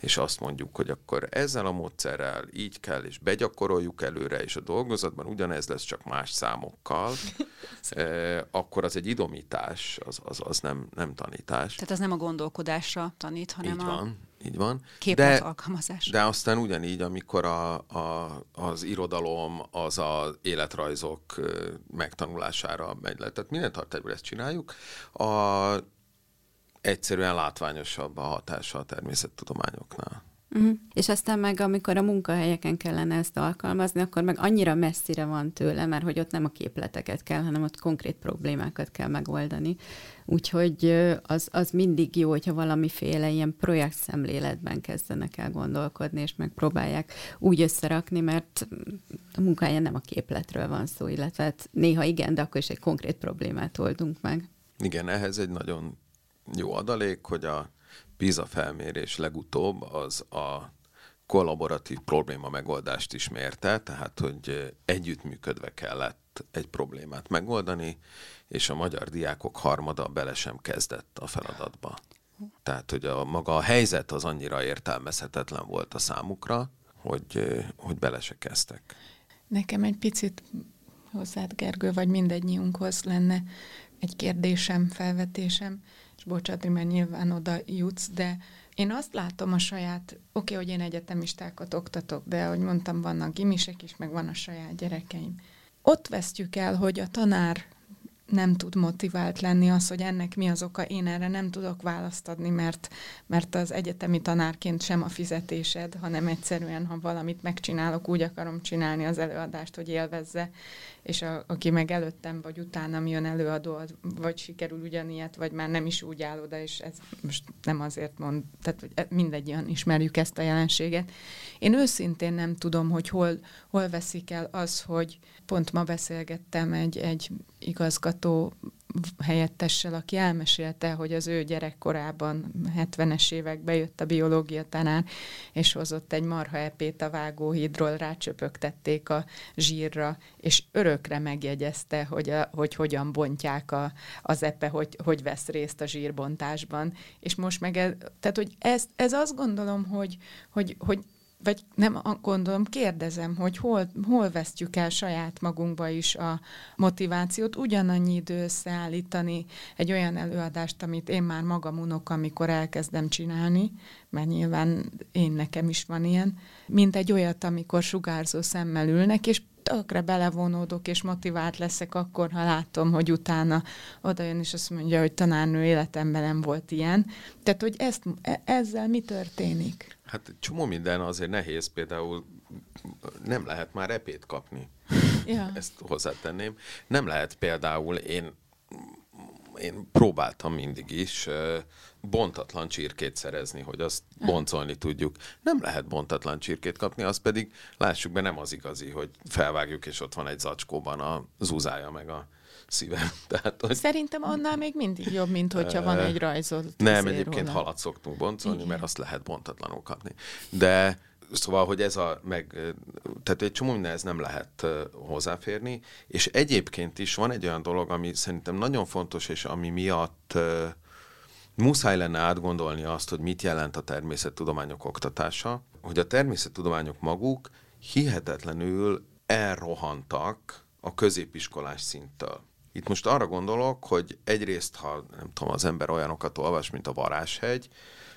Speaker 5: és azt mondjuk, hogy akkor ezzel a módszerrel így kell, és begyakoroljuk előre, és a dolgozatban ugyanez lesz, csak más számokkal, eh, akkor az egy idomítás, az, az, az nem, nem tanítás.
Speaker 2: Tehát az nem a gondolkodásra tanít, hanem
Speaker 5: így van,
Speaker 2: a
Speaker 5: így van.
Speaker 2: de, alkalmazás.
Speaker 5: De aztán ugyanígy, amikor a, a, az irodalom, az az életrajzok megtanulására megy le. Tehát minden tartályban ezt csináljuk. A egyszerűen látványosabb a hatása a természettudományoknál.
Speaker 3: Uh-huh. És aztán meg, amikor a munkahelyeken kellene ezt alkalmazni, akkor meg annyira messzire van tőle, mert hogy ott nem a képleteket kell, hanem ott konkrét problémákat kell megoldani. Úgyhogy az, az mindig jó, hogyha valamiféle ilyen projekt szemléletben kezdenek el gondolkodni, és megpróbálják úgy összerakni, mert a munkahelyen nem a képletről van szó, illetve hát néha igen, de akkor is egy konkrét problémát oldunk meg.
Speaker 5: Igen, ehhez egy nagyon jó adalék, hogy a PISA felmérés legutóbb az a kollaboratív probléma megoldást is mérte, tehát hogy együttműködve kellett egy problémát megoldani, és a magyar diákok harmada bele sem kezdett a feladatba. Tehát, hogy a maga a helyzet az annyira értelmezhetetlen volt a számukra, hogy, hogy bele se kezdtek.
Speaker 4: Nekem egy picit hozzád, Gergő, vagy mindegyniunkhoz lenne egy kérdésem, felvetésem és bocsátni, mert nyilván oda jutsz, de én azt látom a saját, oké, okay, hogy én egyetemistákat oktatok, de ahogy mondtam, vannak gimisek is, meg van a saját gyerekeim. Ott vesztjük el, hogy a tanár nem tud motivált lenni az, hogy ennek mi az oka, én erre nem tudok választ adni, mert, mert az egyetemi tanárként sem a fizetésed, hanem egyszerűen, ha valamit megcsinálok, úgy akarom csinálni az előadást, hogy élvezze, és a, aki meg előttem vagy utánam jön előadó, vagy sikerül ugyanilyet, vagy már nem is úgy áll oda, és ez most nem azért mond, tehát hogy mindegyen ismerjük ezt a jelenséget. Én őszintén nem tudom, hogy hol, hol veszik el az, hogy pont ma beszélgettem egy, egy igazgató helyettessel, aki elmesélte, hogy az ő gyerekkorában, 70-es években jött a biológia tanár, és hozott egy marha epét a vágóhídról, rácsöpögtették a zsírra, és örökre megjegyezte, hogy, a, hogy hogyan bontják a, az epe, hogy, hogy vesz részt a zsírbontásban. És most meg, ez, tehát hogy ez, ez azt gondolom, hogy, hogy, hogy vagy nem gondolom, kérdezem, hogy hol, hol vesztjük el saját magunkba is a motivációt, ugyanannyi idő összeállítani egy olyan előadást, amit én már magam unok, amikor elkezdem csinálni, mert nyilván én nekem is van ilyen, mint egy olyat, amikor sugárzó szemmel ülnek, és tökre belevonódok, és motivált leszek akkor, ha látom, hogy utána oda jön, és azt mondja, hogy tanárnő életemben nem volt ilyen. Tehát, hogy ezt, e, ezzel mi történik?
Speaker 5: Hát csomó minden azért nehéz, például nem lehet már epét kapni. Ja. Ezt hozzátenném. Nem lehet például, én én próbáltam mindig is bontatlan csirkét szerezni, hogy azt boncolni tudjuk. Nem lehet bontatlan csirkét kapni, az pedig, lássuk be, nem az igazi, hogy felvágjuk, és ott van egy zacskóban a zúzája meg a szívem. Tehát, hogy...
Speaker 4: Szerintem annál még mindig jobb, mint hogyha van egy rajzolt.
Speaker 5: Nem, egyébként róla. halat szoktunk boncolni, Igen. mert azt lehet bontatlanul kapni. De Szóval, hogy ez a, meg, tehát egy csomó ez nem lehet hozzáférni, és egyébként is van egy olyan dolog, ami szerintem nagyon fontos, és ami miatt muszáj lenne átgondolni azt, hogy mit jelent a természettudományok oktatása, hogy a természettudományok maguk hihetetlenül elrohantak a középiskolás szinttől. Itt most arra gondolok, hogy egyrészt, ha nem tudom, az ember olyanokat olvas, mint a Varáshegy,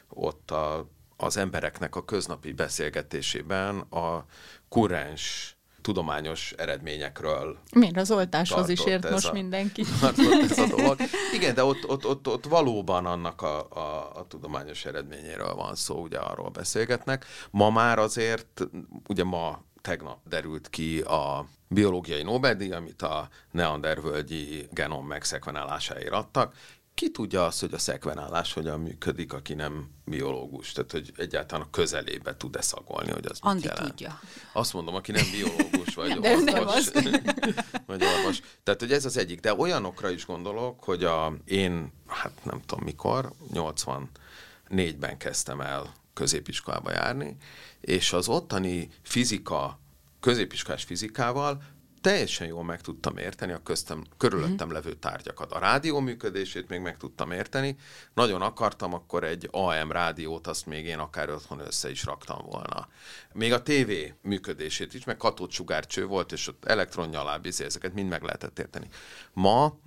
Speaker 5: ott a, az embereknek a köznapi beszélgetésében a kurens tudományos eredményekről.
Speaker 4: Miért az oltáshoz is ért most a, mindenki?
Speaker 5: Ez a dolog. Igen, de ott, ott, ott, ott valóban annak a, a, a tudományos eredményéről van szó, ugye arról beszélgetnek. Ma már azért, ugye ma tegnap derült ki a biológiai Nobel-díj, amit a neandervölgyi genom megszekvenálásáért adtak, ki tudja azt, hogy a szekvenálás hogyan működik, aki nem biológus? Tehát, hogy egyáltalán a közelébe tud-e szagolni, hogy az
Speaker 2: Andi
Speaker 5: mit jelent?
Speaker 2: tudja.
Speaker 5: Azt mondom, aki nem biológus, vagy De orvos. vagy orvos. Tehát, hogy ez az egyik. De olyanokra is gondolok, hogy a, én, hát nem tudom mikor, 84-ben kezdtem el középiskolába járni, és az ottani fizika, középiskolás fizikával teljesen jól meg tudtam érteni a köztem, körülöttem mhm. levő tárgyakat. A rádió működését még meg tudtam érteni. Nagyon akartam, akkor egy AM rádiót, azt még én akár otthon össze is raktam volna. Még a TV működését is, meg katócsugárcső volt, és ott elektronnyalában ezeket mind meg lehetett érteni. Ma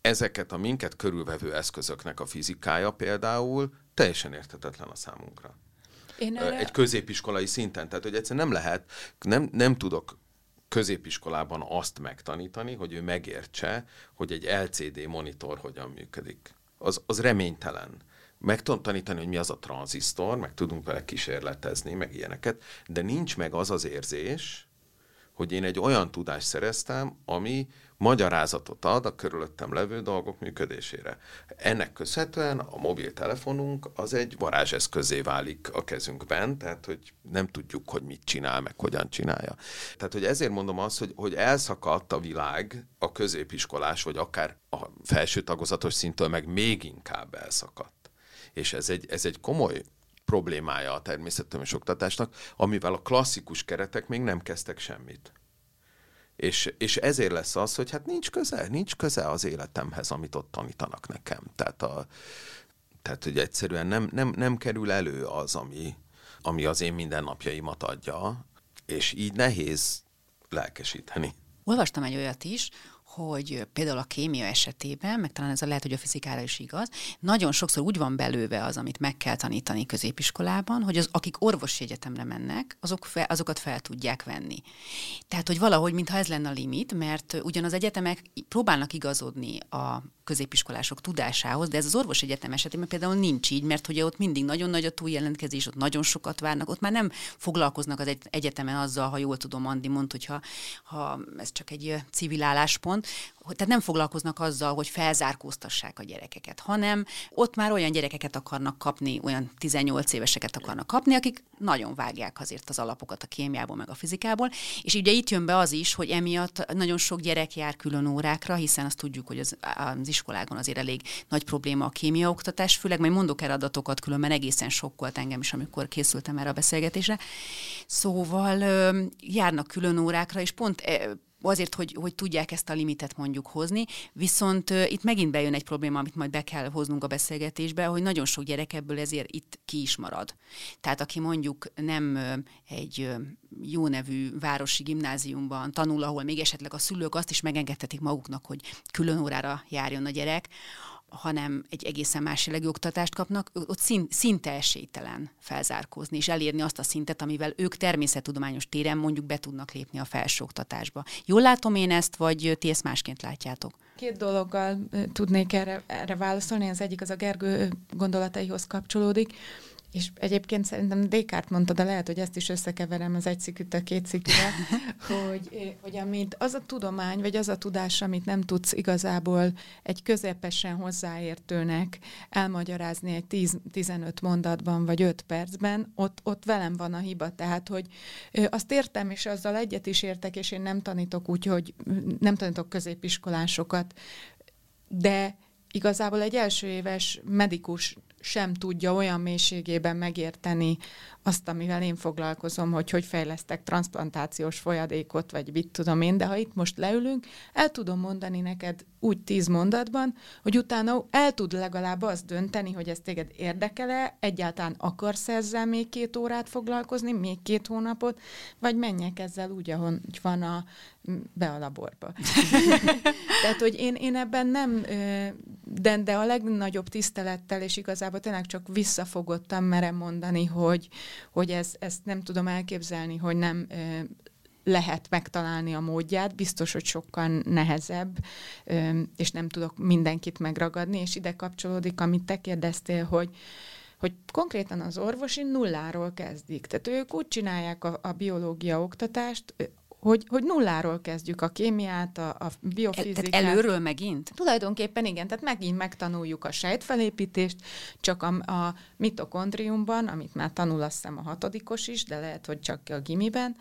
Speaker 5: ezeket a minket körülvevő eszközöknek a fizikája például teljesen érthetetlen a számunkra. Én erre... Egy középiskolai szinten. Tehát, hogy egyszerűen nem lehet, nem, nem tudok középiskolában azt megtanítani, hogy ő megértse, hogy egy LCD monitor hogyan működik. Az, az reménytelen. Meg tudom tanítani, hogy mi az a tranzisztor, meg tudunk vele kísérletezni, meg ilyeneket, de nincs meg az az érzés, hogy én egy olyan tudást szereztem, ami magyarázatot ad a körülöttem levő dolgok működésére. Ennek köszönhetően a mobiltelefonunk az egy varázseszközé válik a kezünkben, tehát hogy nem tudjuk, hogy mit csinál, meg hogyan csinálja. Tehát, hogy ezért mondom azt, hogy, hogy elszakadt a világ a középiskolás, vagy akár a felső tagozatos szintől meg még inkább elszakadt. És ez egy, ez egy komoly problémája a természettudományos oktatásnak, amivel a klasszikus keretek még nem kezdtek semmit. És, és ezért lesz az, hogy hát nincs köze, nincs köze az életemhez, amit ott tanítanak nekem. Tehát, a, tehát hogy egyszerűen nem, nem, nem kerül elő az, ami, ami az én mindennapjaimat adja, és így nehéz lelkesíteni.
Speaker 2: Olvastam egy olyat is, hogy például a kémia esetében, meg talán ez a lehet, hogy a fizikára is igaz, nagyon sokszor úgy van belőve az, amit meg kell tanítani középiskolában, hogy az, akik orvosi egyetemre mennek, azok fel, azokat fel tudják venni. Tehát, hogy valahogy, mintha ez lenne a limit, mert ugyan az egyetemek próbálnak igazodni a középiskolások tudásához, de ez az orvos egyetem esetében például nincs így, mert hogy ott mindig nagyon nagy a túljelentkezés, ott nagyon sokat várnak, ott már nem foglalkoznak az egyetemen azzal, ha jól tudom, Andi mondta, hogy ha, ha ez csak egy civil álláspont, tehát nem foglalkoznak azzal, hogy felzárkóztassák a gyerekeket, hanem ott már olyan gyerekeket akarnak kapni, olyan 18 éveseket akarnak kapni, akik nagyon vágják azért az alapokat a kémiából, meg a fizikából, és ugye itt jön be az is, hogy emiatt nagyon sok gyerek jár külön órákra, hiszen azt tudjuk, hogy az, az iskolákon azért elég nagy probléma a kémia oktatás, főleg majd mondok erre adatokat, különben egészen sokkolt engem is, amikor készültem erre a beszélgetésre. Szóval járnak külön órákra, és pont azért, hogy, hogy tudják ezt a limitet mondjuk hozni, viszont uh, itt megint bejön egy probléma, amit majd be kell hoznunk a beszélgetésbe, hogy nagyon sok gyerek ebből ezért itt ki is marad. Tehát aki mondjuk nem uh, egy uh, jó nevű városi gimnáziumban tanul, ahol még esetleg a szülők azt is megengedhetik maguknak, hogy külön órára járjon a gyerek, hanem egy egészen más jellegű oktatást kapnak, ott szint, szinte esélytelen felzárkózni, és elérni azt a szintet, amivel ők természettudományos téren mondjuk be tudnak lépni a felsőoktatásba. Jól látom én ezt, vagy ti ezt másként látjátok?
Speaker 4: Két dologgal tudnék erre, erre válaszolni. Az egyik az a Gergő gondolataihoz kapcsolódik. És egyébként szerintem Descartes mondta, de lehet, hogy ezt is összekeverem az egy sziküt a két sziküre, hogy, hogy amit az a tudomány, vagy az a tudás, amit nem tudsz igazából egy közepesen hozzáértőnek elmagyarázni egy 10-15 mondatban, vagy 5 percben, ott, ott velem van a hiba. Tehát, hogy azt értem, és azzal egyet is értek, és én nem tanítok úgy, hogy nem tanítok középiskolásokat, de igazából egy első éves medikus sem tudja olyan mélységében megérteni azt, amivel én foglalkozom, hogy hogy fejlesztek transplantációs folyadékot, vagy mit tudom én, de ha itt most leülünk, el tudom mondani neked úgy tíz mondatban, hogy utána el tud legalább azt dönteni, hogy ez téged érdekele, egyáltalán akarsz ezzel még két órát foglalkozni, még két hónapot, vagy menjek ezzel úgy, ahogy van a be a laborba. Tehát, hogy én, én ebben nem, de, de a legnagyobb tisztelettel, és igazából tényleg csak visszafogottam merem mondani, hogy, hogy ez, ezt nem tudom elképzelni, hogy nem lehet megtalálni a módját, biztos, hogy sokkal nehezebb, és nem tudok mindenkit megragadni, és ide kapcsolódik, amit te kérdeztél, hogy, hogy konkrétan az orvosi nulláról kezdik. Tehát ők úgy csinálják a, a biológia oktatást, hogy, hogy nulláról kezdjük a kémiát, a, a biofizikát.
Speaker 2: Tehát előről megint?
Speaker 4: Tulajdonképpen igen, tehát megint megtanuljuk a sejtfelépítést, csak a, a mitokondriumban, amit már tanul azt hiszem a hatodikos is, de lehet, hogy csak a gimiben,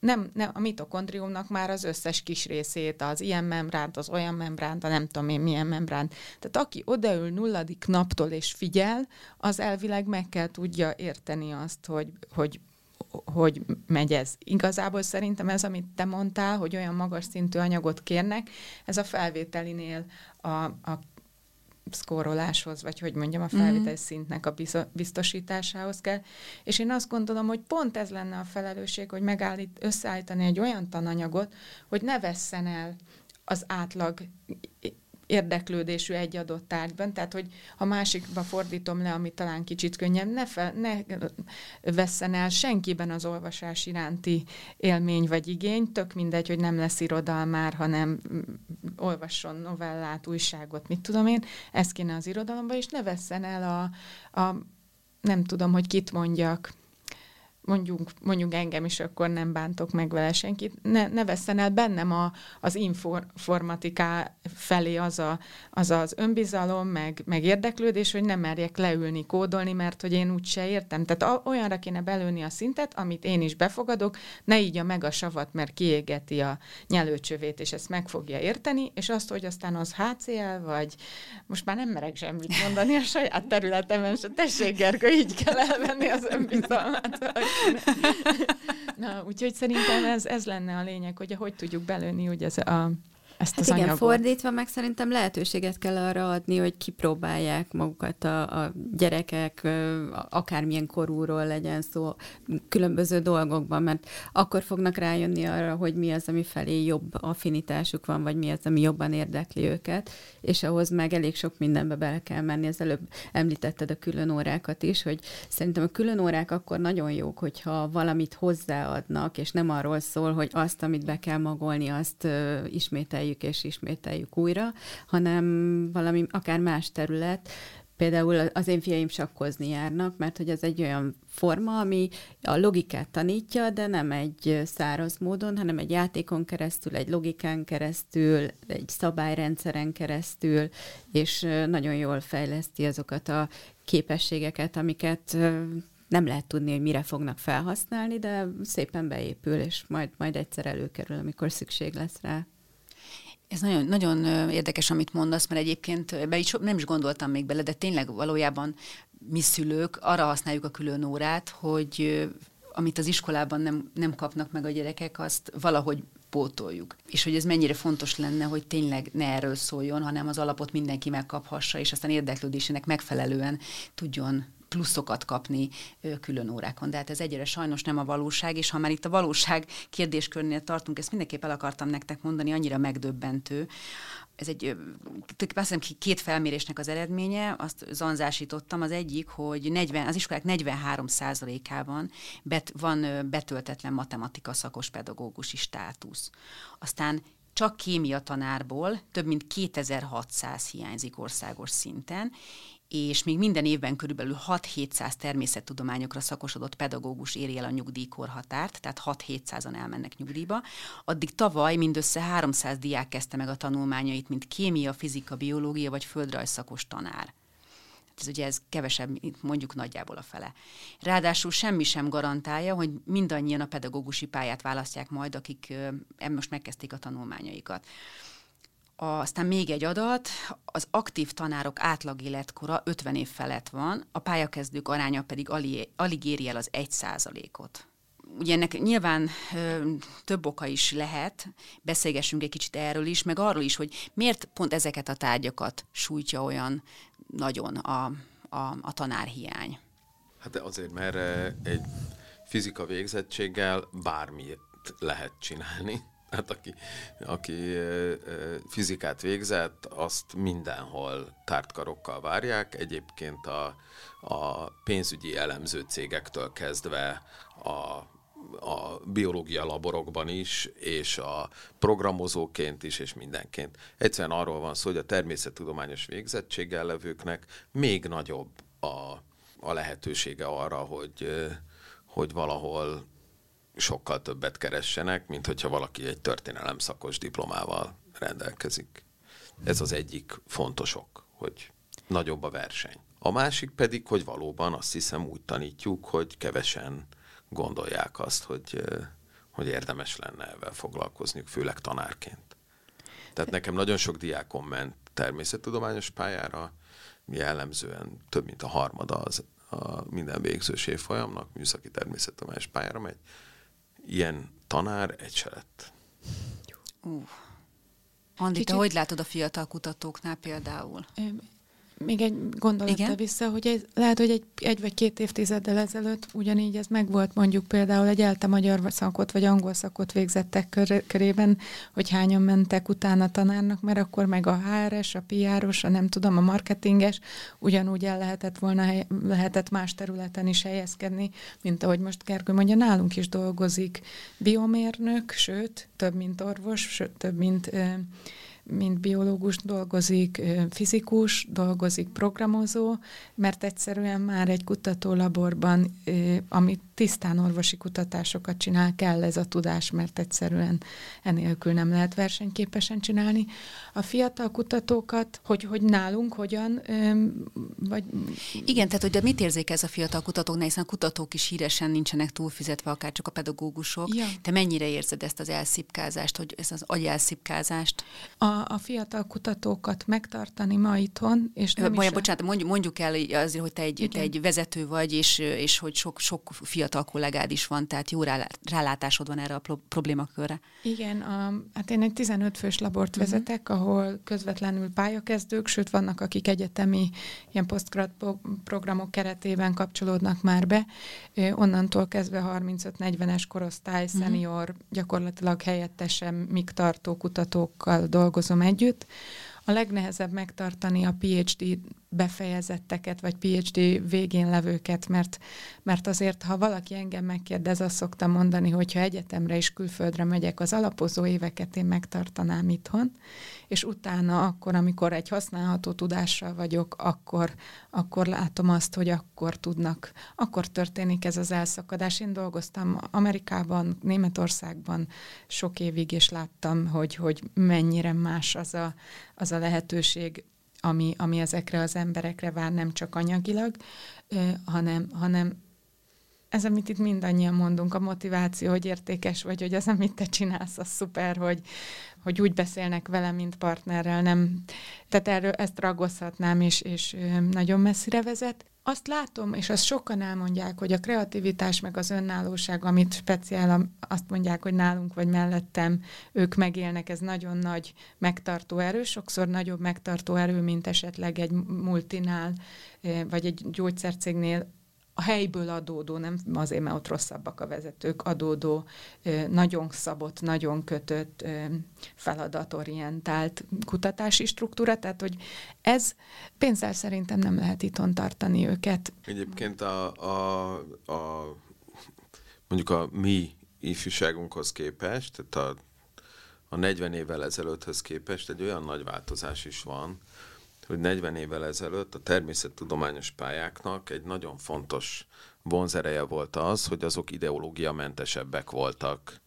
Speaker 4: nem, nem, a mitokondriumnak már az összes kis részét, az ilyen membránt, az olyan membránt, a nem tudom én milyen membránt. Tehát aki odaül nulladik naptól és figyel, az elvileg meg kell tudja érteni azt, hogy, hogy hogy megy ez. Igazából szerintem ez, amit te mondtál, hogy olyan magas szintű anyagot kérnek, ez a felvételinél a, a szkóroláshoz, vagy hogy mondjam, a mhm. felvétel szintnek a biztosításához kell. És én azt gondolom, hogy pont ez lenne a felelősség, hogy megállít, összeállítani egy olyan tananyagot, hogy ne vesszen el az átlag érdeklődésű egy adott tárgyban, tehát hogy ha másikba fordítom le, ami talán kicsit könnyebb, ne, fel, ne vesszen el senkiben az olvasás iránti élmény vagy igény, tök mindegy, hogy nem lesz irodalmár, hanem olvasson novellát, újságot, mit tudom én, ez kéne az irodalomba, és ne vesszen el a, a nem tudom, hogy kit mondjak, mondjuk, mondjuk engem is, akkor nem bántok meg vele senkit, ne, ne vesszen el bennem a, az informatiká felé az, a, az az önbizalom, meg, meg érdeklődés, hogy nem merjek leülni, kódolni, mert hogy én úgy se értem. Tehát a, olyanra kéne belőni a szintet, amit én is befogadok, ne így a meg a savat, mert kiégeti a nyelőcsövét, és ezt meg fogja érteni, és azt, hogy aztán az HCL, vagy most már nem merek semmit mondani a saját területemen, és tessék, Gergő, így kell elvenni az önbizalmát. Na, úgyhogy szerintem ez, ez lenne a lényeg, hogy hogy tudjuk belőni ugye ez a ezt
Speaker 3: hát
Speaker 4: az
Speaker 3: igen,
Speaker 4: anyagot.
Speaker 3: fordítva meg szerintem lehetőséget kell arra adni, hogy kipróbálják magukat a, a gyerekek, akármilyen korúról legyen szó, különböző dolgokban, mert akkor fognak rájönni arra, hogy mi az, ami felé jobb affinitásuk van, vagy mi az, ami jobban érdekli őket, és ahhoz meg elég sok mindenbe bele kell menni. Az előbb említetted a külön órákat is, hogy szerintem a külön órák akkor nagyon jók, hogyha valamit hozzáadnak, és nem arról szól, hogy azt, amit be kell magolni, azt ismételjük ismételjük és ismételjük újra, hanem valami akár más terület, Például az én fiaim sakkozni járnak, mert hogy ez egy olyan forma, ami a logikát tanítja, de nem egy száraz módon, hanem egy játékon keresztül, egy logikán keresztül, egy szabályrendszeren keresztül, és nagyon jól fejleszti azokat a képességeket, amiket nem lehet tudni, hogy mire fognak felhasználni, de szépen beépül, és majd, majd egyszer előkerül, amikor szükség lesz rá.
Speaker 2: Ez nagyon, nagyon érdekes, amit mondasz, mert egyébként be is, nem is gondoltam még bele, de tényleg valójában mi szülők arra használjuk a külön órát, hogy amit az iskolában nem, nem kapnak meg a gyerekek, azt valahogy pótoljuk. És hogy ez mennyire fontos lenne, hogy tényleg ne erről szóljon, hanem az alapot mindenki megkaphassa, és aztán érdeklődésének megfelelően tudjon pluszokat kapni külön órákon. De hát ez egyre sajnos nem a valóság, és ha már itt a valóság kérdéskörnél tartunk, ezt mindenképp el akartam nektek mondani, annyira megdöbbentő, ez egy, azt két felmérésnek az eredménye, azt zanzásítottam, az egyik, hogy 40, az iskolák 43 ában bet, van betöltetlen matematika szakos pedagógusi státusz. Aztán csak kémia tanárból több mint 2600 hiányzik országos szinten, és még minden évben körülbelül 6-700 természettudományokra szakosodott pedagógus éri el a nyugdíjkorhatárt, tehát 6-700-an elmennek nyugdíjba. Addig tavaly mindössze 300 diák kezdte meg a tanulmányait, mint kémia, fizika, biológia vagy földrajz szakos tanár. Ez ugye ez kevesebb, mondjuk nagyjából a fele. Ráadásul semmi sem garantálja, hogy mindannyian a pedagógusi pályát választják majd, akik most megkezdték a tanulmányaikat. Aztán még egy adat, az aktív tanárok átlag életkora 50 év felett van, a pályakezdők aránya pedig alig éri el az 1 százalékot. Ugye ennek nyilván ö, több oka is lehet, beszélgessünk egy kicsit erről is, meg arról is, hogy miért pont ezeket a tárgyakat sújtja olyan nagyon a, a, a tanárhiány.
Speaker 5: Hát azért, mert egy fizika végzettséggel bármit lehet csinálni. Hát aki, aki fizikát végzett, azt mindenhol tártkarokkal várják. Egyébként a, a pénzügyi elemző cégektől kezdve a a biológia laborokban is, és a programozóként is, és mindenként. Egyszerűen arról van szó, hogy a természettudományos végzettséggel levőknek még nagyobb a, a lehetősége arra, hogy, hogy valahol sokkal többet keressenek, mint hogyha valaki egy történelem szakos diplomával rendelkezik. Ez az egyik fontos ok, hogy nagyobb a verseny. A másik pedig, hogy valóban azt hiszem úgy tanítjuk, hogy kevesen gondolják azt, hogy, hogy érdemes lenne ezzel foglalkozniuk, főleg tanárként. Tehát nekem nagyon sok diákom ment természettudományos pályára, jellemzően több mint a harmada az a minden végzős évfolyamnak műszaki természettudományos pályára megy, ilyen tanár egy se lett.
Speaker 2: Uh. Andi, Kicsit... te hogy látod a fiatal kutatóknál például?
Speaker 4: Még egy gondolata vissza, hogy ez, lehet, hogy egy, egy vagy két évtizeddel ezelőtt ugyanígy ez megvolt mondjuk például egy elte magyar szakot vagy angol szakot végzettek kör, körében, hogy hányan mentek utána tanárnak, mert akkor meg a HRS, a PR-os, a nem tudom, a marketinges ugyanúgy el lehetett volna, lehetett más területen is helyezkedni, mint ahogy most Gergő mondja, nálunk is dolgozik biomérnök, sőt, több mint orvos, sőt, több mint mint biológus dolgozik, fizikus, dolgozik programozó, mert egyszerűen már egy kutatólaborban, amit tisztán orvosi kutatásokat csinál, kell ez a tudás, mert egyszerűen enélkül nem lehet versenyképesen csinálni. A fiatal kutatókat, hogy, hogy nálunk hogyan, vagy...
Speaker 2: Igen, tehát hogy de mit érzékelsz a fiatal kutatóknál, hiszen a kutatók is híresen nincsenek túlfizetve, akár csak a pedagógusok. Ja. Te mennyire érzed ezt az elszipkázást, hogy ez az agyelszipkázást?
Speaker 4: A, a fiatal kutatókat megtartani ma itthon, és nem
Speaker 2: Majd, is bocsánat, mondjuk, mondjuk el azért, hogy te egy, te egy vezető vagy, és, és hogy sok, sok fiatal kollégád is van, tehát jó rálátásod van erre a problémakörre.
Speaker 4: Igen, a, hát én egy 15 fős labort uh-huh. vezetek, ahol közvetlenül pályakezdők, sőt vannak, akik egyetemi ilyen posztgrad programok keretében kapcsolódnak már be. Onnantól kezdve 35-40-es korosztály, uh-huh. szenior, gyakorlatilag helyettesen míg tartó kutatókkal dolgozom együtt. A legnehezebb megtartani a PhD befejezetteket, vagy PhD végén levőket, mert, mert azért, ha valaki engem megkérdez, azt szoktam mondani, hogy ha egyetemre és külföldre megyek, az alapozó éveket én megtartanám itthon, és utána akkor, amikor egy használható tudással vagyok, akkor, akkor látom azt, hogy akkor tudnak, akkor történik ez az elszakadás. Én dolgoztam Amerikában, Németországban sok évig, és láttam, hogy, hogy mennyire más az a, az a lehetőség, ami, ami ezekre az emberekre vár, nem csak anyagilag, hanem, hanem ez, amit itt mindannyian mondunk, a motiváció, hogy értékes vagy, hogy az, amit te csinálsz, az szuper, hogy, hogy úgy beszélnek vele, mint partnerrel, nem. Tehát erről ezt ragozhatnám, és, és nagyon messzire vezet. Azt látom, és azt sokan elmondják, hogy a kreativitás meg az önállóság, amit speciál azt mondják, hogy nálunk vagy mellettem ők megélnek, ez nagyon nagy megtartó erő, sokszor nagyobb megtartó erő, mint esetleg egy multinál, vagy egy gyógyszercégnél a helyből adódó, nem azért, mert ott rosszabbak a vezetők, adódó, nagyon szabott, nagyon kötött, feladatorientált kutatási struktúra, tehát hogy ez pénzzel szerintem nem lehet itthon tartani őket.
Speaker 5: Egyébként a, a, a mondjuk a mi ifjúságunkhoz képest, tehát a, a 40 évvel ezelőtthöz képest egy olyan nagy változás is van, hogy 40 évvel ezelőtt a természettudományos pályáknak egy nagyon fontos vonzereje volt az, hogy azok ideológiamentesebbek voltak.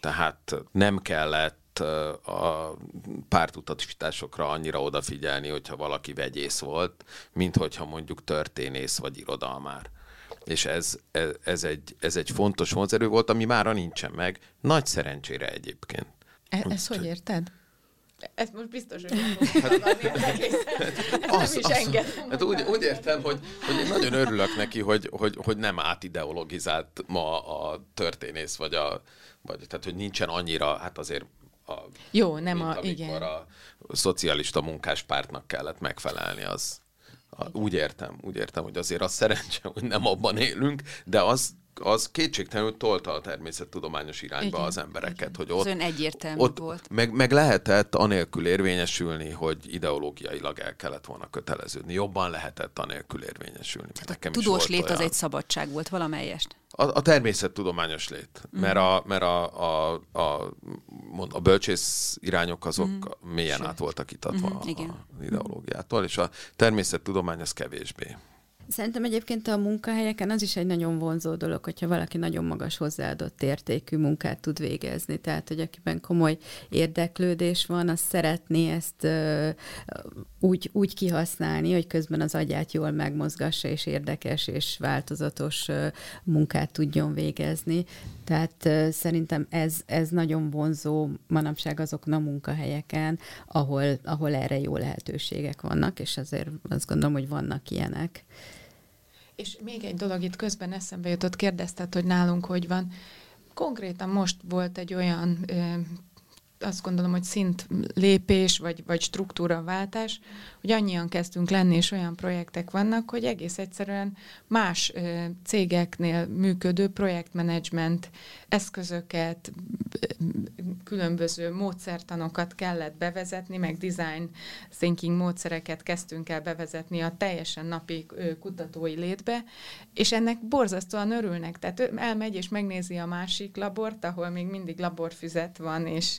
Speaker 5: Tehát nem kellett a pártutasításokra annyira odafigyelni, hogyha valaki vegyész volt, mint hogyha mondjuk történész vagy irodalmár. És ez, ez, ez, egy, ez egy fontos vonzerő volt, ami mára nincsen meg. Nagy szerencsére egyébként.
Speaker 4: E- ezt hogy érted?
Speaker 2: Ez most biztos, hogy nem hát,
Speaker 5: az, nem is engedem. Hát úgy, úgy értem, hogy, hogy én nagyon örülök neki, hogy, hogy, hogy nem átideologizált ma a történész, vagy a, vagy, tehát hogy nincsen annyira, hát azért a,
Speaker 4: Jó, nem a, igen.
Speaker 5: a szocialista munkáspártnak kellett megfelelni, az, a, úgy értem, úgy értem, hogy azért az szerencse, hogy nem abban élünk, de az az kétségtelenül tolta a természettudományos irányba igen, az embereket, igen. hogy ott,
Speaker 2: az egyértelmű
Speaker 5: ott
Speaker 2: volt.
Speaker 5: Meg, meg lehetett anélkül érvényesülni, hogy ideológiailag el kellett volna köteleződni. Jobban lehetett anélkül érvényesülni.
Speaker 2: Tehát nekem a tudós lét olyan. az egy szabadság volt valamelyest?
Speaker 5: A, a természettudományos lét, mm. mert, a, mert a, a, a, a bölcsész irányok azok mm. mélyen Sőt. át voltak itatva mm-hmm, a, a ideológiától, és a természettudomány az kevésbé.
Speaker 3: Szerintem egyébként a munkahelyeken az is egy nagyon vonzó dolog, hogyha valaki nagyon magas hozzáadott értékű munkát tud végezni. Tehát, hogy akiben komoly érdeklődés van, az szeretné ezt uh, úgy, úgy kihasználni, hogy közben az agyát jól megmozgassa, és érdekes és változatos uh, munkát tudjon végezni. Tehát uh, szerintem ez, ez nagyon vonzó manapság azokon a munkahelyeken, ahol, ahol erre jó lehetőségek vannak, és azért azt gondolom, hogy vannak ilyenek.
Speaker 4: És még egy dolog itt közben eszembe jutott, kérdezted, hogy nálunk hogy van. Konkrétan most volt egy olyan azt gondolom, hogy szint lépés, vagy, vagy struktúraváltás, hogy annyian kezdtünk lenni, és olyan projektek vannak, hogy egész egyszerűen más cégeknél működő projektmenedzsment eszközöket, különböző módszertanokat kellett bevezetni, meg design thinking módszereket kezdtünk el bevezetni a teljesen napi kutatói létbe, és ennek borzasztóan örülnek. Tehát elmegy és megnézi a másik labort, ahol még mindig laborfüzet van, és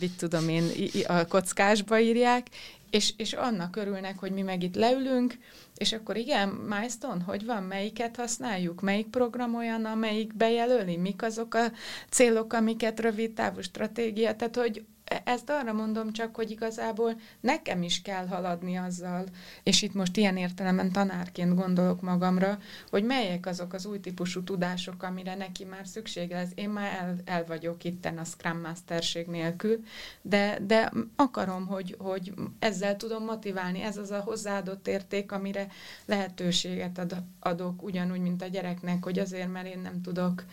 Speaker 4: mit tudom én, a kockásba írják, és, és annak örülnek, hogy mi meg itt leülünk, és akkor igen, Milestone, hogy van, melyiket használjuk, melyik program olyan, amelyik bejelöli, mik azok a célok, amiket rövid távú stratégia, tehát hogy ezt arra mondom csak, hogy igazából nekem is kell haladni azzal, és itt most ilyen értelemben tanárként gondolok magamra, hogy melyek azok az új típusú tudások, amire neki már szükség lesz. Én már el, el vagyok itten a Scrum Masterség nélkül, de, de akarom, hogy, hogy ezzel tudom motiválni. Ez az a hozzáadott érték, amire lehetőséget ad, adok, ugyanúgy, mint a gyereknek, hogy azért, mert én nem tudok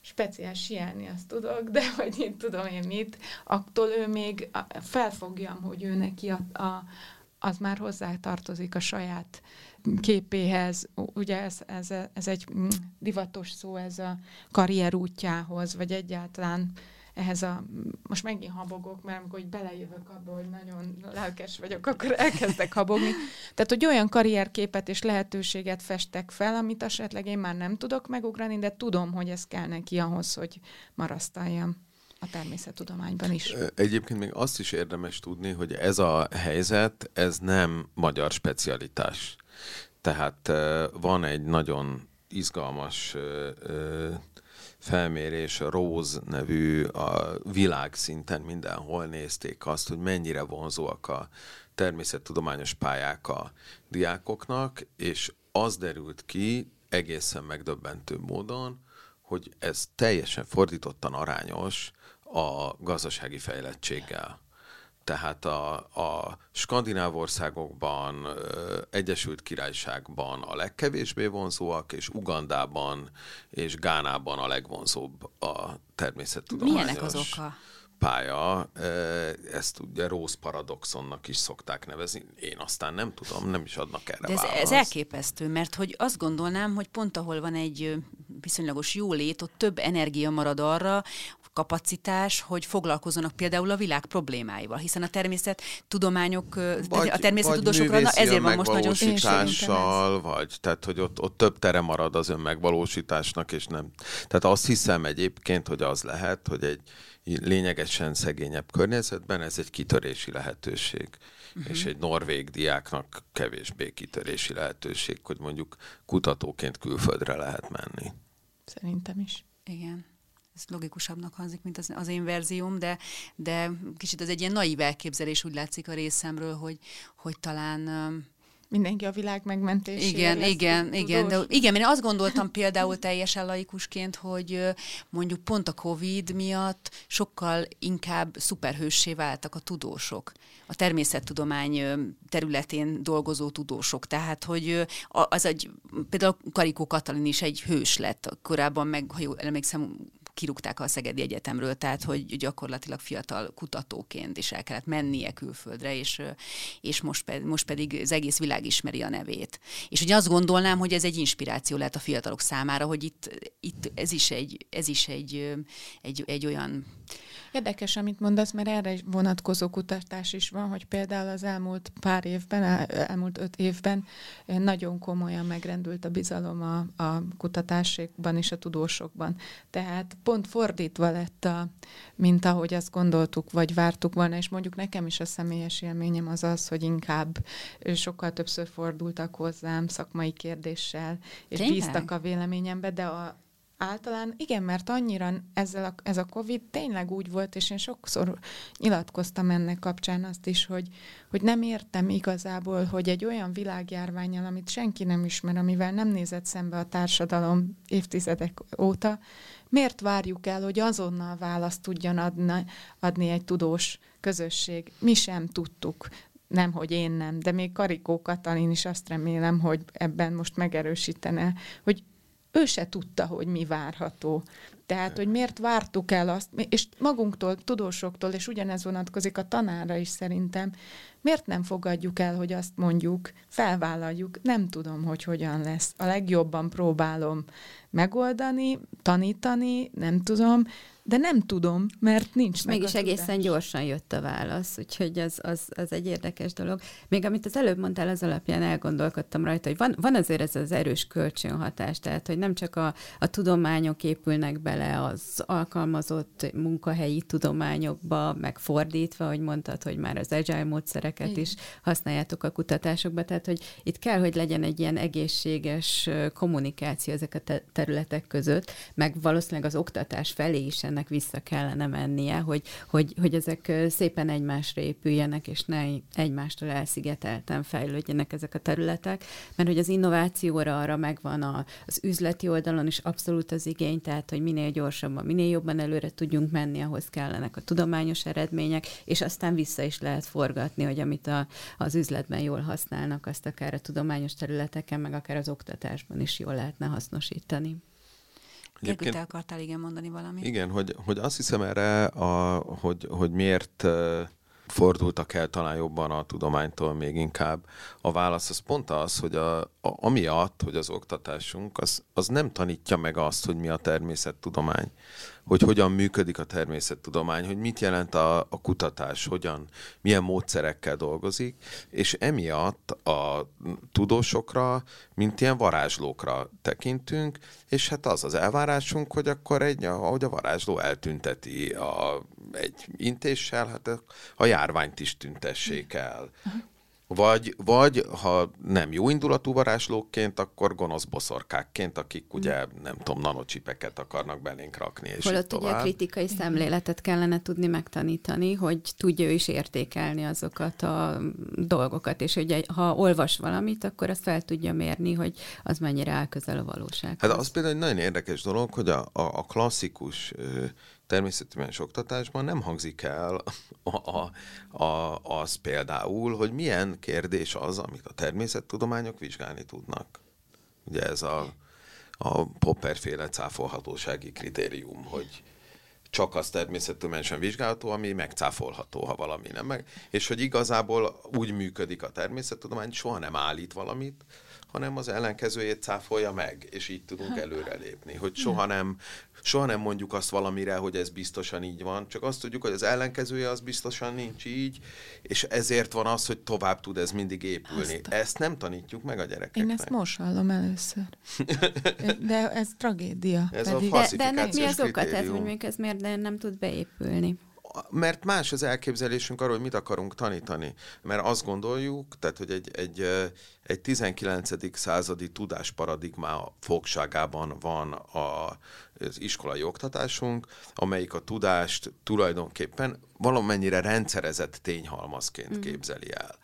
Speaker 4: speciál sielni, azt tudok, de hogy én tudom én mit, attól ő még felfogjam, hogy ő neki a, a, az már hozzá tartozik a saját képéhez. Ugye ez, ez, ez egy mm, divatos szó, ez a karrier útjához, vagy egyáltalán ehhez a, most megint habogok, mert amikor belejövök abba, hogy nagyon lelkes vagyok, akkor elkezdek habogni. Tehát, hogy olyan karrierképet és lehetőséget festek fel, amit esetleg én már nem tudok megugrani, de tudom, hogy ez kell neki ahhoz, hogy marasztaljam a természettudományban is.
Speaker 5: Egyébként még azt is érdemes tudni, hogy ez a helyzet, ez nem magyar specialitás. Tehát van egy nagyon izgalmas felmérés, a Rose nevű, a világszinten mindenhol nézték azt, hogy mennyire vonzóak a természettudományos pályák a diákoknak, és az derült ki egészen megdöbbentő módon, hogy ez teljesen fordítottan arányos a gazdasági fejlettséggel. Tehát a, a skandináv országokban, Egyesült Királyságban a legkevésbé vonzóak, és Ugandában és Gánában a legvonzóbb a természettudományos.
Speaker 2: Milyenek az oka?
Speaker 5: pálya, ezt ugye Rose paradoxonnak is szokták nevezni. Én aztán nem tudom, nem is adnak erre
Speaker 2: De ez, ez elképesztő, mert hogy azt gondolnám, hogy pont ahol van egy viszonylagos jólét, ott több energia marad arra, kapacitás, hogy foglalkozzanak például a világ problémáival, hiszen a természet tudományok, vagy, a természettudósokra na, ezért van most nagyon
Speaker 5: szükség. vagy, tehát hogy ott, ott több tere marad az önmegvalósításnak, és nem. Tehát azt hiszem egyébként, hogy az lehet, hogy egy lényegesen szegényebb környezetben ez egy kitörési lehetőség. uh-huh. és egy norvég diáknak kevésbé kitörési lehetőség, hogy mondjuk kutatóként külföldre lehet menni.
Speaker 4: Szerintem is.
Speaker 2: Igen ez logikusabbnak hangzik, mint az, az én verzióm, de, de kicsit ez egy ilyen naív elképzelés úgy látszik a részemről, hogy, hogy talán
Speaker 4: mindenki a világ megmentésére.
Speaker 2: Igen, lesz igen, tudós. igen. De, igen, én azt gondoltam például teljesen laikusként, hogy mondjuk pont a Covid miatt sokkal inkább szuperhőssé váltak a tudósok, a természettudomány területén dolgozó tudósok. Tehát, hogy az egy, például Karikó Katalin is egy hős lett, korábban meg, ha jól emlékszem, kirúgták a Szegedi Egyetemről, tehát hogy gyakorlatilag fiatal kutatóként is el kellett mennie külföldre, és, és most, pedig, most pedig az egész világ ismeri a nevét. És ugye azt gondolnám, hogy ez egy inspiráció lehet a fiatalok számára, hogy itt, itt ez is egy, ez is egy, egy, egy olyan
Speaker 4: Érdekes, amit mondasz, mert erre is vonatkozó kutatás is van, hogy például az elmúlt pár évben, elmúlt öt évben nagyon komolyan megrendült a bizalom a, a kutatásokban és a tudósokban. Tehát pont fordítva lett, a, mint ahogy azt gondoltuk, vagy vártuk volna, és mondjuk nekem is a személyes élményem az az, hogy inkább sokkal többször fordultak hozzám szakmai kérdéssel, és Tényleg? bíztak a véleményembe, de a, általán igen, mert annyira ezzel a, ez a Covid tényleg úgy volt, és én sokszor nyilatkoztam ennek kapcsán azt is, hogy, hogy nem értem igazából, hogy egy olyan világjárványjal, amit senki nem ismer, amivel nem nézett szembe a társadalom évtizedek óta, miért várjuk el, hogy azonnal választ tudjon adni, adni egy tudós közösség? Mi sem tudtuk nem, hogy én nem, de még Karikó Katalin is azt remélem, hogy ebben most megerősítene, hogy ő se tudta, hogy mi várható. Tehát, hogy miért vártuk el azt, és magunktól, tudósoktól, és ugyanez vonatkozik a tanára is szerintem, miért nem fogadjuk el, hogy azt mondjuk, felvállaljuk, nem tudom, hogy hogyan lesz. A legjobban próbálom megoldani, tanítani, nem tudom, de nem tudom, mert nincs
Speaker 3: meg Mégis egészen gyorsan jött a válasz, úgyhogy az, az, az egy érdekes dolog. Még amit az előbb mondtál, az alapján elgondolkodtam rajta, hogy van, van azért ez az erős kölcsönhatás, tehát hogy nem csak a, a tudományok épülnek bele az alkalmazott munkahelyi tudományokba, megfordítva, hogy mondtad, hogy már az agile módszereket Igen. is használjátok a kutatásokba, tehát hogy itt kell, hogy legyen egy ilyen egészséges kommunikáció ezek a területek között, meg valószínűleg az oktatás felé is ennek vissza kellene mennie, hogy, hogy, hogy ezek szépen egymásra épüljenek, és ne egymástól elszigetelten fejlődjenek ezek a területek, mert hogy az innovációra arra megvan a, az üzleti oldalon is abszolút az igény, tehát hogy minél gyorsabban, minél jobban előre tudjunk menni, ahhoz kellenek a tudományos eredmények, és aztán vissza is lehet forgatni, hogy amit a, az üzletben jól használnak, azt akár a tudományos területeken, meg akár az oktatásban is jól lehetne hasznosítani.
Speaker 2: Egyébként, te akartál igen mondani valamit.
Speaker 5: Igen, hogy, hogy azt hiszem erre, a, hogy, hogy miért fordultak el talán jobban a tudománytól még inkább. A válasz az pont az, hogy a, a, amiatt, hogy az oktatásunk, az, az nem tanítja meg azt, hogy mi a természettudomány hogy hogyan működik a természettudomány, hogy mit jelent a, a kutatás, hogyan, milyen módszerekkel dolgozik, és emiatt a tudósokra, mint ilyen varázslókra tekintünk, és hát az az elvárásunk, hogy akkor egy, ahogy a varázsló eltünteti a, egy intéssel, hát a járványt is tüntessék el. Vagy, vagy ha nem jó indulatú varázslókként, akkor gonosz boszorkákként, akik ugye, nem tudom, nanocsipeket akarnak belénk rakni, és
Speaker 3: Holott tovább. ugye a kritikai szemléletet kellene tudni megtanítani, hogy tudja ő is értékelni azokat a dolgokat, és hogy ha olvas valamit, akkor azt fel tudja mérni, hogy az mennyire áll közel a valóság.
Speaker 5: Hát az például egy nagyon érdekes dolog, hogy a, a, a klasszikus természettudományos oktatásban nem hangzik el a, a, a, az például, hogy milyen kérdés az, amit a természettudományok vizsgálni tudnak. Ugye ez a, a Popper-féle cáfolhatósági kritérium, hogy csak az természettudományosan vizsgálható, ami megcáfolható, ha valami nem meg. És hogy igazából úgy működik a természettudomány, soha nem állít valamit, hanem az ellenkezőjét cáfolja meg, és így tudunk előrelépni. Hogy soha nem soha nem mondjuk azt valamire, hogy ez biztosan így van, csak azt tudjuk, hogy az ellenkezője az biztosan nincs így, és ezért van az, hogy tovább tud ez mindig épülni. Azt Ezt nem tanítjuk meg a gyerekeknek.
Speaker 4: Én ezt most hallom először. De ez tragédia.
Speaker 5: Ez pedig. a
Speaker 3: de, de ennek mi az oka? Tehát, hogy ez miért nem tud beépülni?
Speaker 5: mert más az elképzelésünk arról, hogy mit akarunk tanítani. Mert azt gondoljuk, tehát, hogy egy, egy, egy 19. századi tudásparadigmá fogságában van a, az iskolai oktatásunk, amelyik a tudást tulajdonképpen valamennyire rendszerezett tényhalmazként mm. képzeli el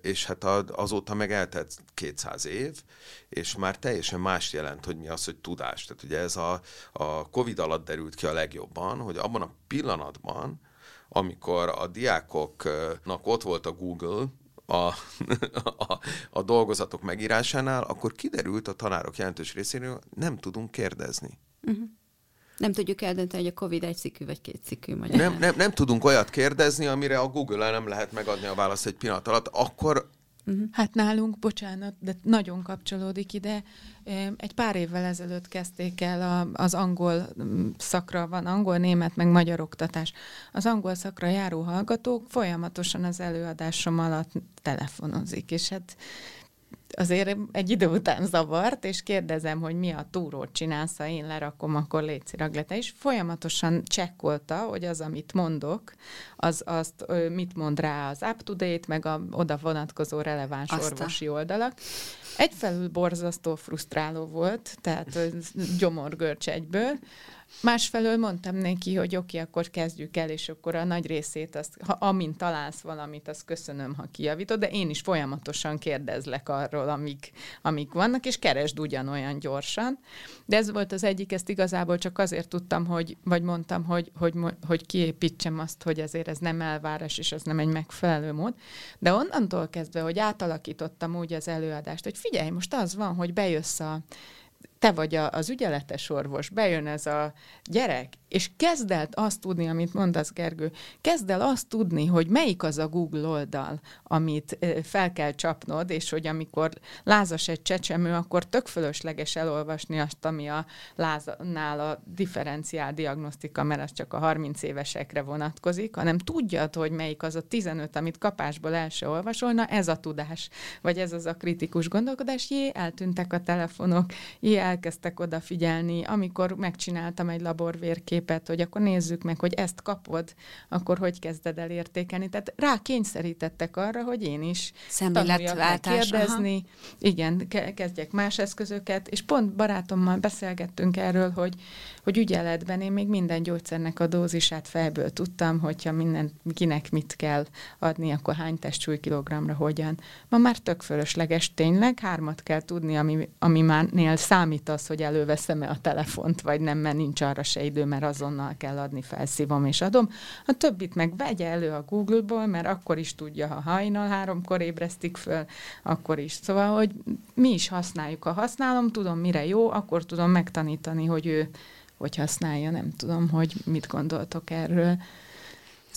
Speaker 5: és hát azóta meg eltelt 200 év, és már teljesen más jelent, hogy mi az, hogy tudás. Tehát ugye ez a, a Covid alatt derült ki a legjobban, hogy abban a pillanatban, amikor a diákoknak ott volt a Google, a, a, a dolgozatok megírásánál, akkor kiderült a tanárok jelentős részéről, nem tudunk kérdezni. Uh-huh.
Speaker 3: Nem tudjuk eldönteni, hogy a COVID egy cikű vagy két cikű
Speaker 5: magyar. Nem, nem, nem tudunk olyat kérdezni, amire a Google-el nem lehet megadni a választ egy pillanat alatt, akkor
Speaker 4: Uh-huh. Hát nálunk, bocsánat, de nagyon kapcsolódik ide. Egy pár évvel ezelőtt kezdték el az angol szakra, van angol, német, meg magyar oktatás. Az angol szakra járó hallgatók folyamatosan az előadásom alatt telefonozik, és hát azért egy idő után zavart, és kérdezem, hogy mi a túrót csinálsz, ha én lerakom, akkor légy raglete. És folyamatosan csekkolta, hogy az, amit mondok, az azt mit mond rá az up-to-date, meg a oda vonatkozó releváns Aztán. orvosi oldalak. Egyfelül borzasztó frusztráló volt, tehát gyomorgörcs egyből, Másfelől mondtam neki, hogy oké, akkor kezdjük el, és akkor a nagy részét, azt, ha amint találsz valamit, azt köszönöm, ha kijavítod, de én is folyamatosan kérdezlek arról, amik, amik vannak, és keresd ugyanolyan gyorsan. De ez volt az egyik, ezt igazából csak azért tudtam, hogy, vagy mondtam, hogy, hogy, hogy kiépítsem azt, hogy azért ez nem elvárás, és ez nem egy megfelelő mód. De onnantól kezdve, hogy átalakítottam úgy az előadást, hogy figyelj, most az van, hogy bejössz a te vagy a, az ügyeletes orvos, bejön ez a gyerek, és kezd el azt tudni, amit mondasz, Gergő, kezd el azt tudni, hogy melyik az a Google oldal, amit fel kell csapnod, és hogy amikor lázas egy csecsemő, akkor tök fölösleges elolvasni azt, ami a láznál a differenciál diagnosztika, mert az csak a 30 évesekre vonatkozik, hanem tudjad, hogy melyik az a 15, amit kapásból el se olvasolna, ez a tudás, vagy ez az a kritikus gondolkodás, jé, eltűntek a telefonok, jé, elkezdtek odafigyelni, amikor megcsináltam egy laborvérképet, hogy akkor nézzük meg, hogy ezt kapod, akkor hogy kezded el értékelni. Tehát rá kényszerítettek arra, hogy én is tanuljak kérdezni, aha. igen, kezdjek más eszközöket, és pont barátommal beszélgettünk erről, hogy, hogy ügyeletben én még minden gyógyszernek a dózisát fejből tudtam, hogyha minden, kinek mit kell adni, akkor hány testsúly kilogramra hogyan. Ma már tök fölösleges tényleg, hármat kell tudni, ami, ami már nél számít az, hogy előveszem-e a telefont, vagy nem, mert nincs arra se idő, mert azonnal kell adni, felszívom és adom. A többit meg vegye elő a Google-ból, mert akkor is tudja, ha hajnal háromkor ébresztik föl, akkor is. Szóval, hogy mi is használjuk. Ha használom, tudom, mire jó, akkor tudom megtanítani, hogy ő hogy használja. Nem tudom, hogy mit gondoltok erről.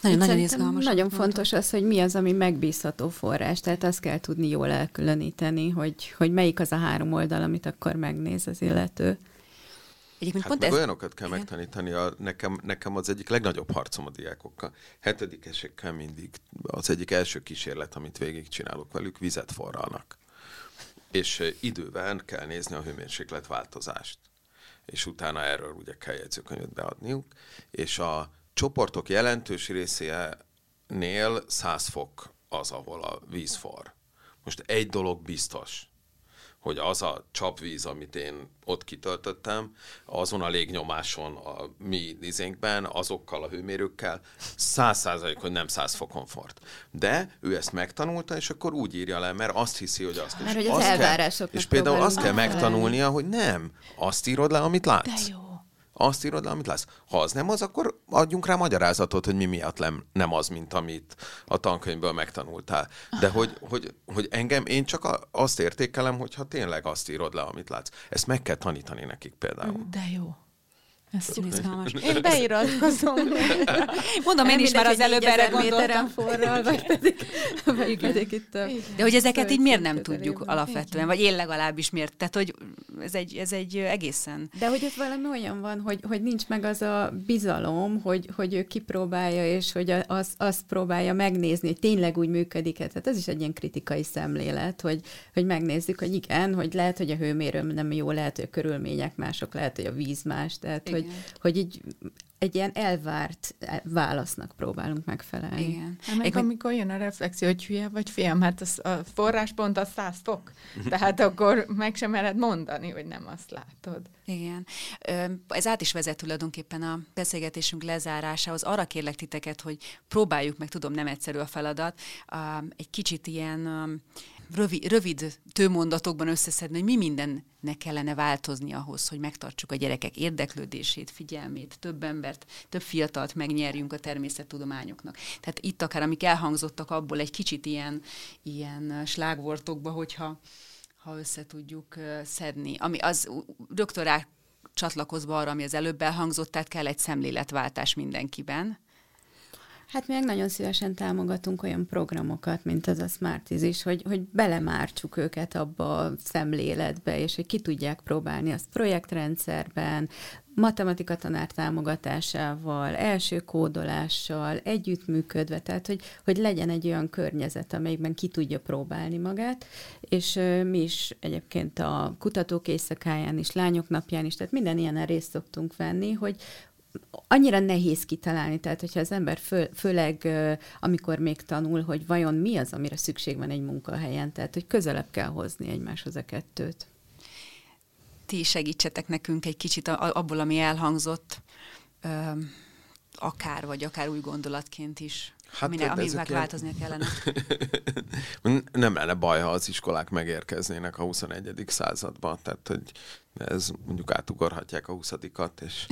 Speaker 3: Nagyon, nagyon izgalmas. Nagyon fontos az, hogy mi az, ami megbízható forrás. Tehát azt kell tudni jól elkülöníteni, hogy, hogy melyik az a három oldal, amit akkor megnéz az illető.
Speaker 5: Egyébként hát pont ez... olyanokat kell Igen. megtanítani, a, nekem, nekem az egyik legnagyobb harcom a diákokkal. Hetedikesekkel mindig az egyik első kísérlet, amit végigcsinálok velük, vizet forralnak. És időben kell nézni a hőmérséklet változást. És utána erről ugye kell jegyzőkönyvet beadniuk. És a csoportok jelentős részénél 100 fok az, ahol a víz for. Most egy dolog biztos, hogy az a csapvíz, amit én ott kitöltöttem, azon a légnyomáson a mi izénkben, azokkal a hőmérőkkel, száz százalék, hogy nem száz fokon fort. De ő ezt megtanulta, és akkor úgy írja le, mert azt hiszi, hogy azt
Speaker 3: mert hogy az kell,
Speaker 5: És például azt kell megtanulnia, hogy nem, azt írod le, amit látsz. De jó azt írod le, amit lesz. Ha az nem az, akkor adjunk rá magyarázatot, hogy mi miatt nem, az, mint amit a tankönyvből megtanultál. De hogy, hogy, hogy engem, én csak azt értékelem, hogyha tényleg azt írod le, amit látsz. Ezt meg kell tanítani nekik például.
Speaker 4: De jó.
Speaker 2: Ez izgalmas.
Speaker 4: Én beiratkozom.
Speaker 2: Mondom, én is már az előbb erre gondoltam.
Speaker 3: forral, vagy pedig, vagy pedig
Speaker 2: itt a De hogy ezeket így miért nem tudjuk alapvetően, vagy én legalábbis miért? Tehát, hogy ez egy, ez egy egészen...
Speaker 3: De hogy ott valami olyan van, hogy, hogy nincs meg az a bizalom, hogy, hogy ő kipróbálja, és hogy az, azt próbálja megnézni, hogy tényleg úgy működik -e. Tehát ez is egy ilyen kritikai szemlélet, hogy, hogy megnézzük, hogy igen, hogy lehet, hogy a hőmérő nem jó, lehet, hogy a körülmények mások, lehet, hogy a víz más, tehát igen. hogy, hogy így egy ilyen elvárt válasznak próbálunk megfelelni.
Speaker 2: Igen.
Speaker 4: Hát meg amikor jön a reflexió, hogy hülye vagy fiam, hát az, a forráspont az 100 fok. Tehát akkor meg sem mered mondani, hogy nem azt látod.
Speaker 2: Igen. Ez át is vezet tulajdonképpen a beszélgetésünk lezárásához. Arra kérlek titeket, hogy próbáljuk meg, tudom, nem egyszerű a feladat, egy kicsit ilyen rövid, rövid tőmondatokban összeszedni, hogy mi mindennek kellene változni ahhoz, hogy megtartsuk a gyerekek érdeklődését, figyelmét, több embert, több fiatalt megnyerjünk a természettudományoknak. Tehát itt akár, amik elhangzottak abból egy kicsit ilyen, ilyen slágvortokba, hogyha ha össze tudjuk szedni. Ami az rögtön rá csatlakozva arra, ami az előbb elhangzott, tehát kell egy szemléletváltás mindenkiben,
Speaker 3: Hát meg nagyon szívesen támogatunk olyan programokat, mint az a Smarties is, hogy, hogy belemártsuk őket abba a szemléletbe, és hogy ki tudják próbálni azt projektrendszerben, matematika tanár támogatásával, első kódolással, együttműködve, tehát hogy, hogy legyen egy olyan környezet, amelyikben ki tudja próbálni magát, és mi is egyébként a kutatók éjszakáján is, lányok napján is, tehát minden ilyen részt szoktunk venni, hogy, annyira nehéz kitalálni, tehát hogyha az ember fő, főleg amikor még tanul, hogy vajon mi az, amire szükség van egy munkahelyen, tehát hogy közelebb kell hozni egymáshoz a kettőt.
Speaker 2: Ti segítsetek nekünk egy kicsit abból, ami elhangzott, akár vagy akár új gondolatként is. Hát, Mine, ami változnia kellene.
Speaker 5: nem lenne baj, ha az iskolák megérkeznének a 21. században, tehát hogy ez mondjuk átugorhatják a 20 és,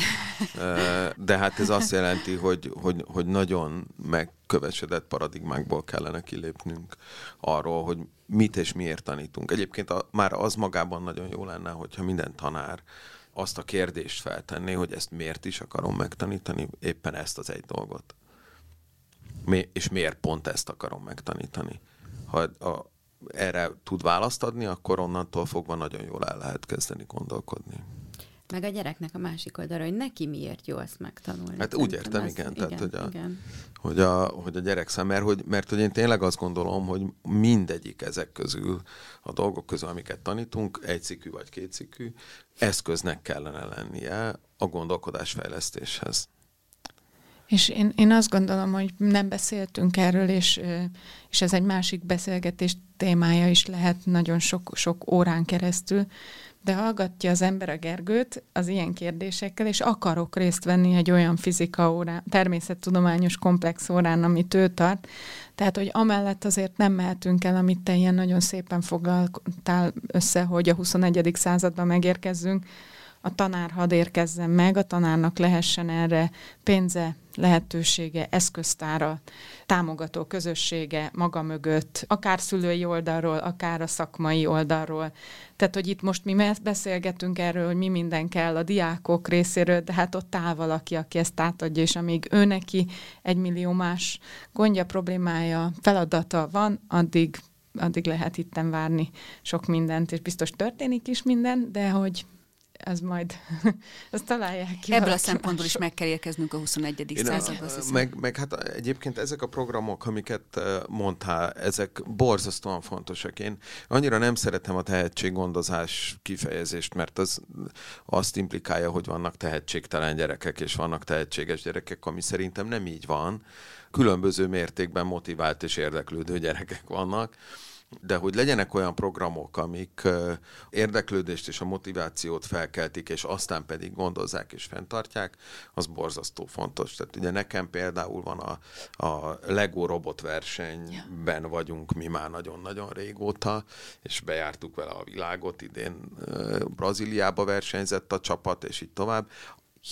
Speaker 5: de hát ez azt jelenti, hogy, hogy, hogy nagyon megkövesedett paradigmákból kellene kilépnünk arról, hogy mit és miért tanítunk. Egyébként a, már az magában nagyon jó lenne, hogyha minden tanár azt a kérdést feltenné, hogy ezt miért is akarom megtanítani, éppen ezt az egy dolgot. Mi, és miért pont ezt akarom megtanítani. Ha a, erre tud választ adni, akkor onnantól fogva nagyon jól el lehet kezdeni gondolkodni.
Speaker 3: Meg a gyereknek a másik oldalra, hogy neki miért jó ezt megtanulni.
Speaker 5: Hát úgy értem, igen, igen, tehát, hogy a, igen. Hogy, a, hogy a gyerek szem, mert hogy, mert hogy én tényleg azt gondolom, hogy mindegyik ezek közül, a dolgok közül, amiket tanítunk, egyszikű vagy kétszikű, eszköznek kellene lennie a gondolkodásfejlesztéshez.
Speaker 4: És én, én azt gondolom, hogy nem beszéltünk erről, és, és ez egy másik beszélgetés témája is lehet nagyon sok, sok órán keresztül, de hallgatja az ember a Gergőt az ilyen kérdésekkel, és akarok részt venni egy olyan fizika órán, természettudományos komplex órán, amit ő tart. Tehát, hogy amellett azért nem mehetünk el, amit te ilyen nagyon szépen foglaltál össze, hogy a 21. században megérkezzünk, a tanár hadd érkezzen meg, a tanárnak lehessen erre pénze, lehetősége, eszköztára, támogató közössége maga mögött, akár szülői oldalról, akár a szakmai oldalról. Tehát, hogy itt most mi beszélgetünk erről, hogy mi minden kell a diákok részéről, de hát ott áll valaki, aki ezt átadja, és amíg ő neki egy millió más gondja, problémája, feladata van, addig addig lehet itten várni sok mindent, és biztos történik is minden, de hogy ez majd, ezt találják ki.
Speaker 2: Ebből a szempontból is meg kell érkeznünk a 21. századba.
Speaker 5: Meg, meg hát egyébként ezek a programok, amiket mondtál, ezek borzasztóan fontosak. Én annyira nem szeretem a tehetséggondozás kifejezést, mert az azt implikálja, hogy vannak tehetségtelen gyerekek, és vannak tehetséges gyerekek, ami szerintem nem így van. Különböző mértékben motivált és érdeklődő gyerekek vannak de hogy legyenek olyan programok, amik érdeklődést és a motivációt felkeltik, és aztán pedig gondozzák és fenntartják, az borzasztó fontos. Tehát ugye nekem például van a, a Lego robotversenyben vagyunk mi már nagyon-nagyon régóta, és bejártuk vele a világot, idén Brazíliába versenyzett a csapat, és így tovább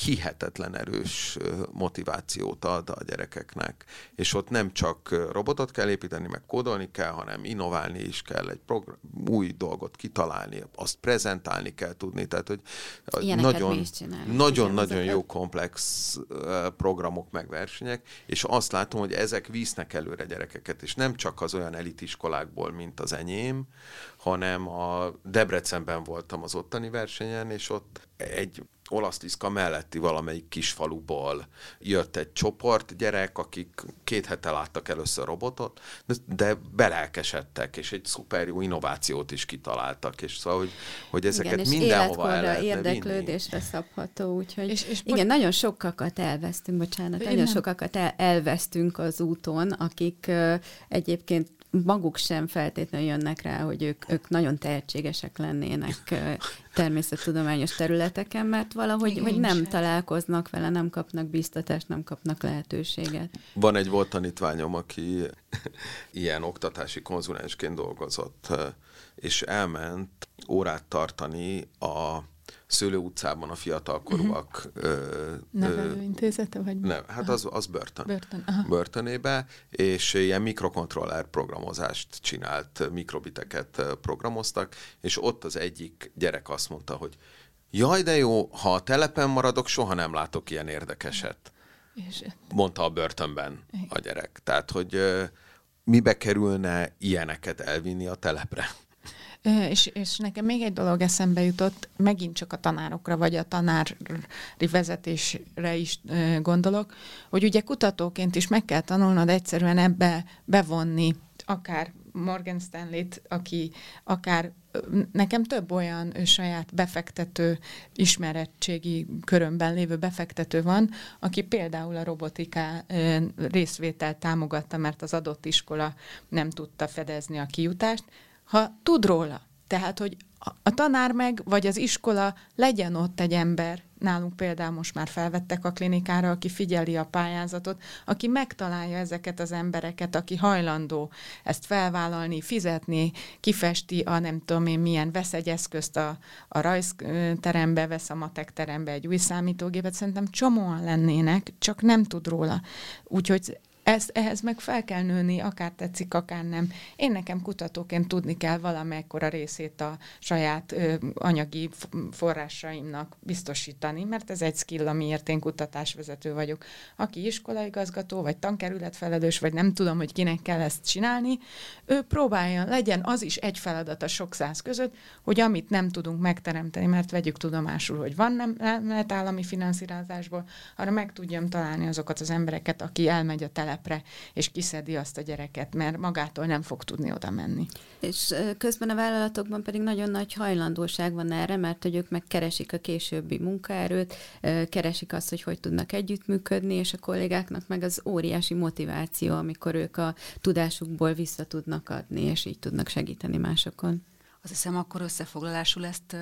Speaker 5: hihetetlen erős motivációt ad a gyerekeknek. És ott nem csak robotot kell építeni, meg kódolni kell, hanem innoválni is kell, egy program, új dolgot kitalálni, azt prezentálni kell tudni. Tehát, hogy nagyon, nagyon, nagyon jó komplex programok meg versenyek, és azt látom, hogy ezek visznek előre gyerekeket, és nem csak az olyan elitiskolákból, mint az enyém, hanem a Debrecenben voltam az ottani versenyen, és ott egy olasztiszka melletti valamelyik kisfaluból jött egy csoport gyerek, akik két hete láttak először robotot, de belelkesedtek, és egy szuper jó innovációt is kitaláltak, és szóval, hogy, hogy ezeket igen, mindenhova el lehetne
Speaker 3: érdeklődésre vinni. szabható, úgyhogy és, és igen, nagyon sokakat elvesztünk, bocsánat, nagyon sokakat el, elvesztünk az úton, akik uh, egyébként maguk sem feltétlenül jönnek rá, hogy ők, ők nagyon tehetségesek lennének természettudományos területeken, mert valahogy hogy nem sem. találkoznak vele, nem kapnak biztatást, nem kapnak lehetőséget.
Speaker 5: Van egy volt tanítványom, aki ilyen oktatási konzulensként dolgozott, és elment órát tartani a Szőlő utcában a fiatalkorúak...
Speaker 4: Uh-huh. Nevelőintézete, vagy?
Speaker 5: Nem, hát az, az börtön.
Speaker 4: Börtön,
Speaker 5: aha. Börtönébe, és ilyen mikrokontroller programozást csinált, mikrobiteket programoztak, és ott az egyik gyerek azt mondta, hogy jaj, de jó, ha a telepen maradok, soha nem látok ilyen érdekeset. És mondta a börtönben a gyerek. Tehát, hogy mibe kerülne ilyeneket elvinni a telepre?
Speaker 4: És, és nekem még egy dolog eszembe jutott, megint csak a tanárokra, vagy a tanári vezetésre is gondolok, hogy ugye kutatóként is meg kell tanulnod egyszerűen ebbe bevonni akár Morgan Stanley-t, aki akár nekem több olyan saját befektető, ismerettségi körömben lévő befektető van, aki például a robotiká részvételt támogatta, mert az adott iskola nem tudta fedezni a kijutást, ha tud róla. Tehát, hogy a tanár meg, vagy az iskola legyen ott egy ember, nálunk például most már felvettek a klinikára, aki figyeli a pályázatot, aki megtalálja ezeket az embereket, aki hajlandó ezt felvállalni, fizetni, kifesti a nem tudom én milyen, vesz egy eszközt a, a rajzterembe, vesz a matek terembe egy új számítógépet, szerintem csomóan lennének, csak nem tud róla. Úgyhogy ezt, ehhez meg fel kell nőni, akár tetszik, akár nem. Én nekem kutatóként tudni kell valamekkora részét a saját ö, anyagi forrásaimnak biztosítani, mert ez egy skill, amiért én kutatásvezető vagyok. Aki iskolaigazgató, vagy tankerületfelelős, vagy nem tudom, hogy kinek kell ezt csinálni, ő próbálja, legyen az is egy feladat a sok száz között, hogy amit nem tudunk megteremteni, mert vegyük tudomásul, hogy van nem, nem lehet állami finanszírozásból, arra meg tudjam találni azokat az embereket, aki elmegy a tele telepre, és kiszedi azt a gyereket, mert magától nem fog tudni oda menni.
Speaker 3: És közben a vállalatokban pedig nagyon nagy hajlandóság van erre, mert hogy ők megkeresik a későbbi munkaerőt, keresik azt, hogy hogy tudnak együttműködni, és a kollégáknak meg az óriási motiváció, amikor ők a tudásukból vissza tudnak adni, és így tudnak segíteni másokon.
Speaker 2: Azt hiszem, akkor összefoglalásul ezt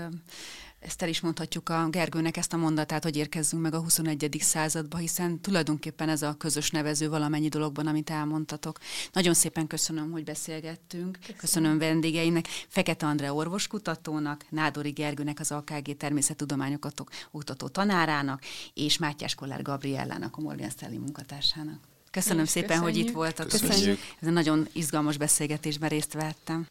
Speaker 2: ezt el is mondhatjuk a Gergőnek ezt a mondatát, hogy érkezzünk meg a 21. századba, hiszen tulajdonképpen ez a közös nevező valamennyi dologban, amit elmondtatok. Nagyon szépen köszönöm, hogy beszélgettünk. Köszönöm, köszönöm vendégeinek, Fekete André orvoskutatónak, Nádori Gergőnek, az AKG természettudományokat oktató tanárának, és Mátyás Kollár Gabriellának, a Morgan Stanley munkatársának. Köszönöm szépen, köszönjük. hogy itt voltak.
Speaker 5: Köszönjük.
Speaker 2: Ez egy nagyon izgalmas beszélgetésben részt vettem.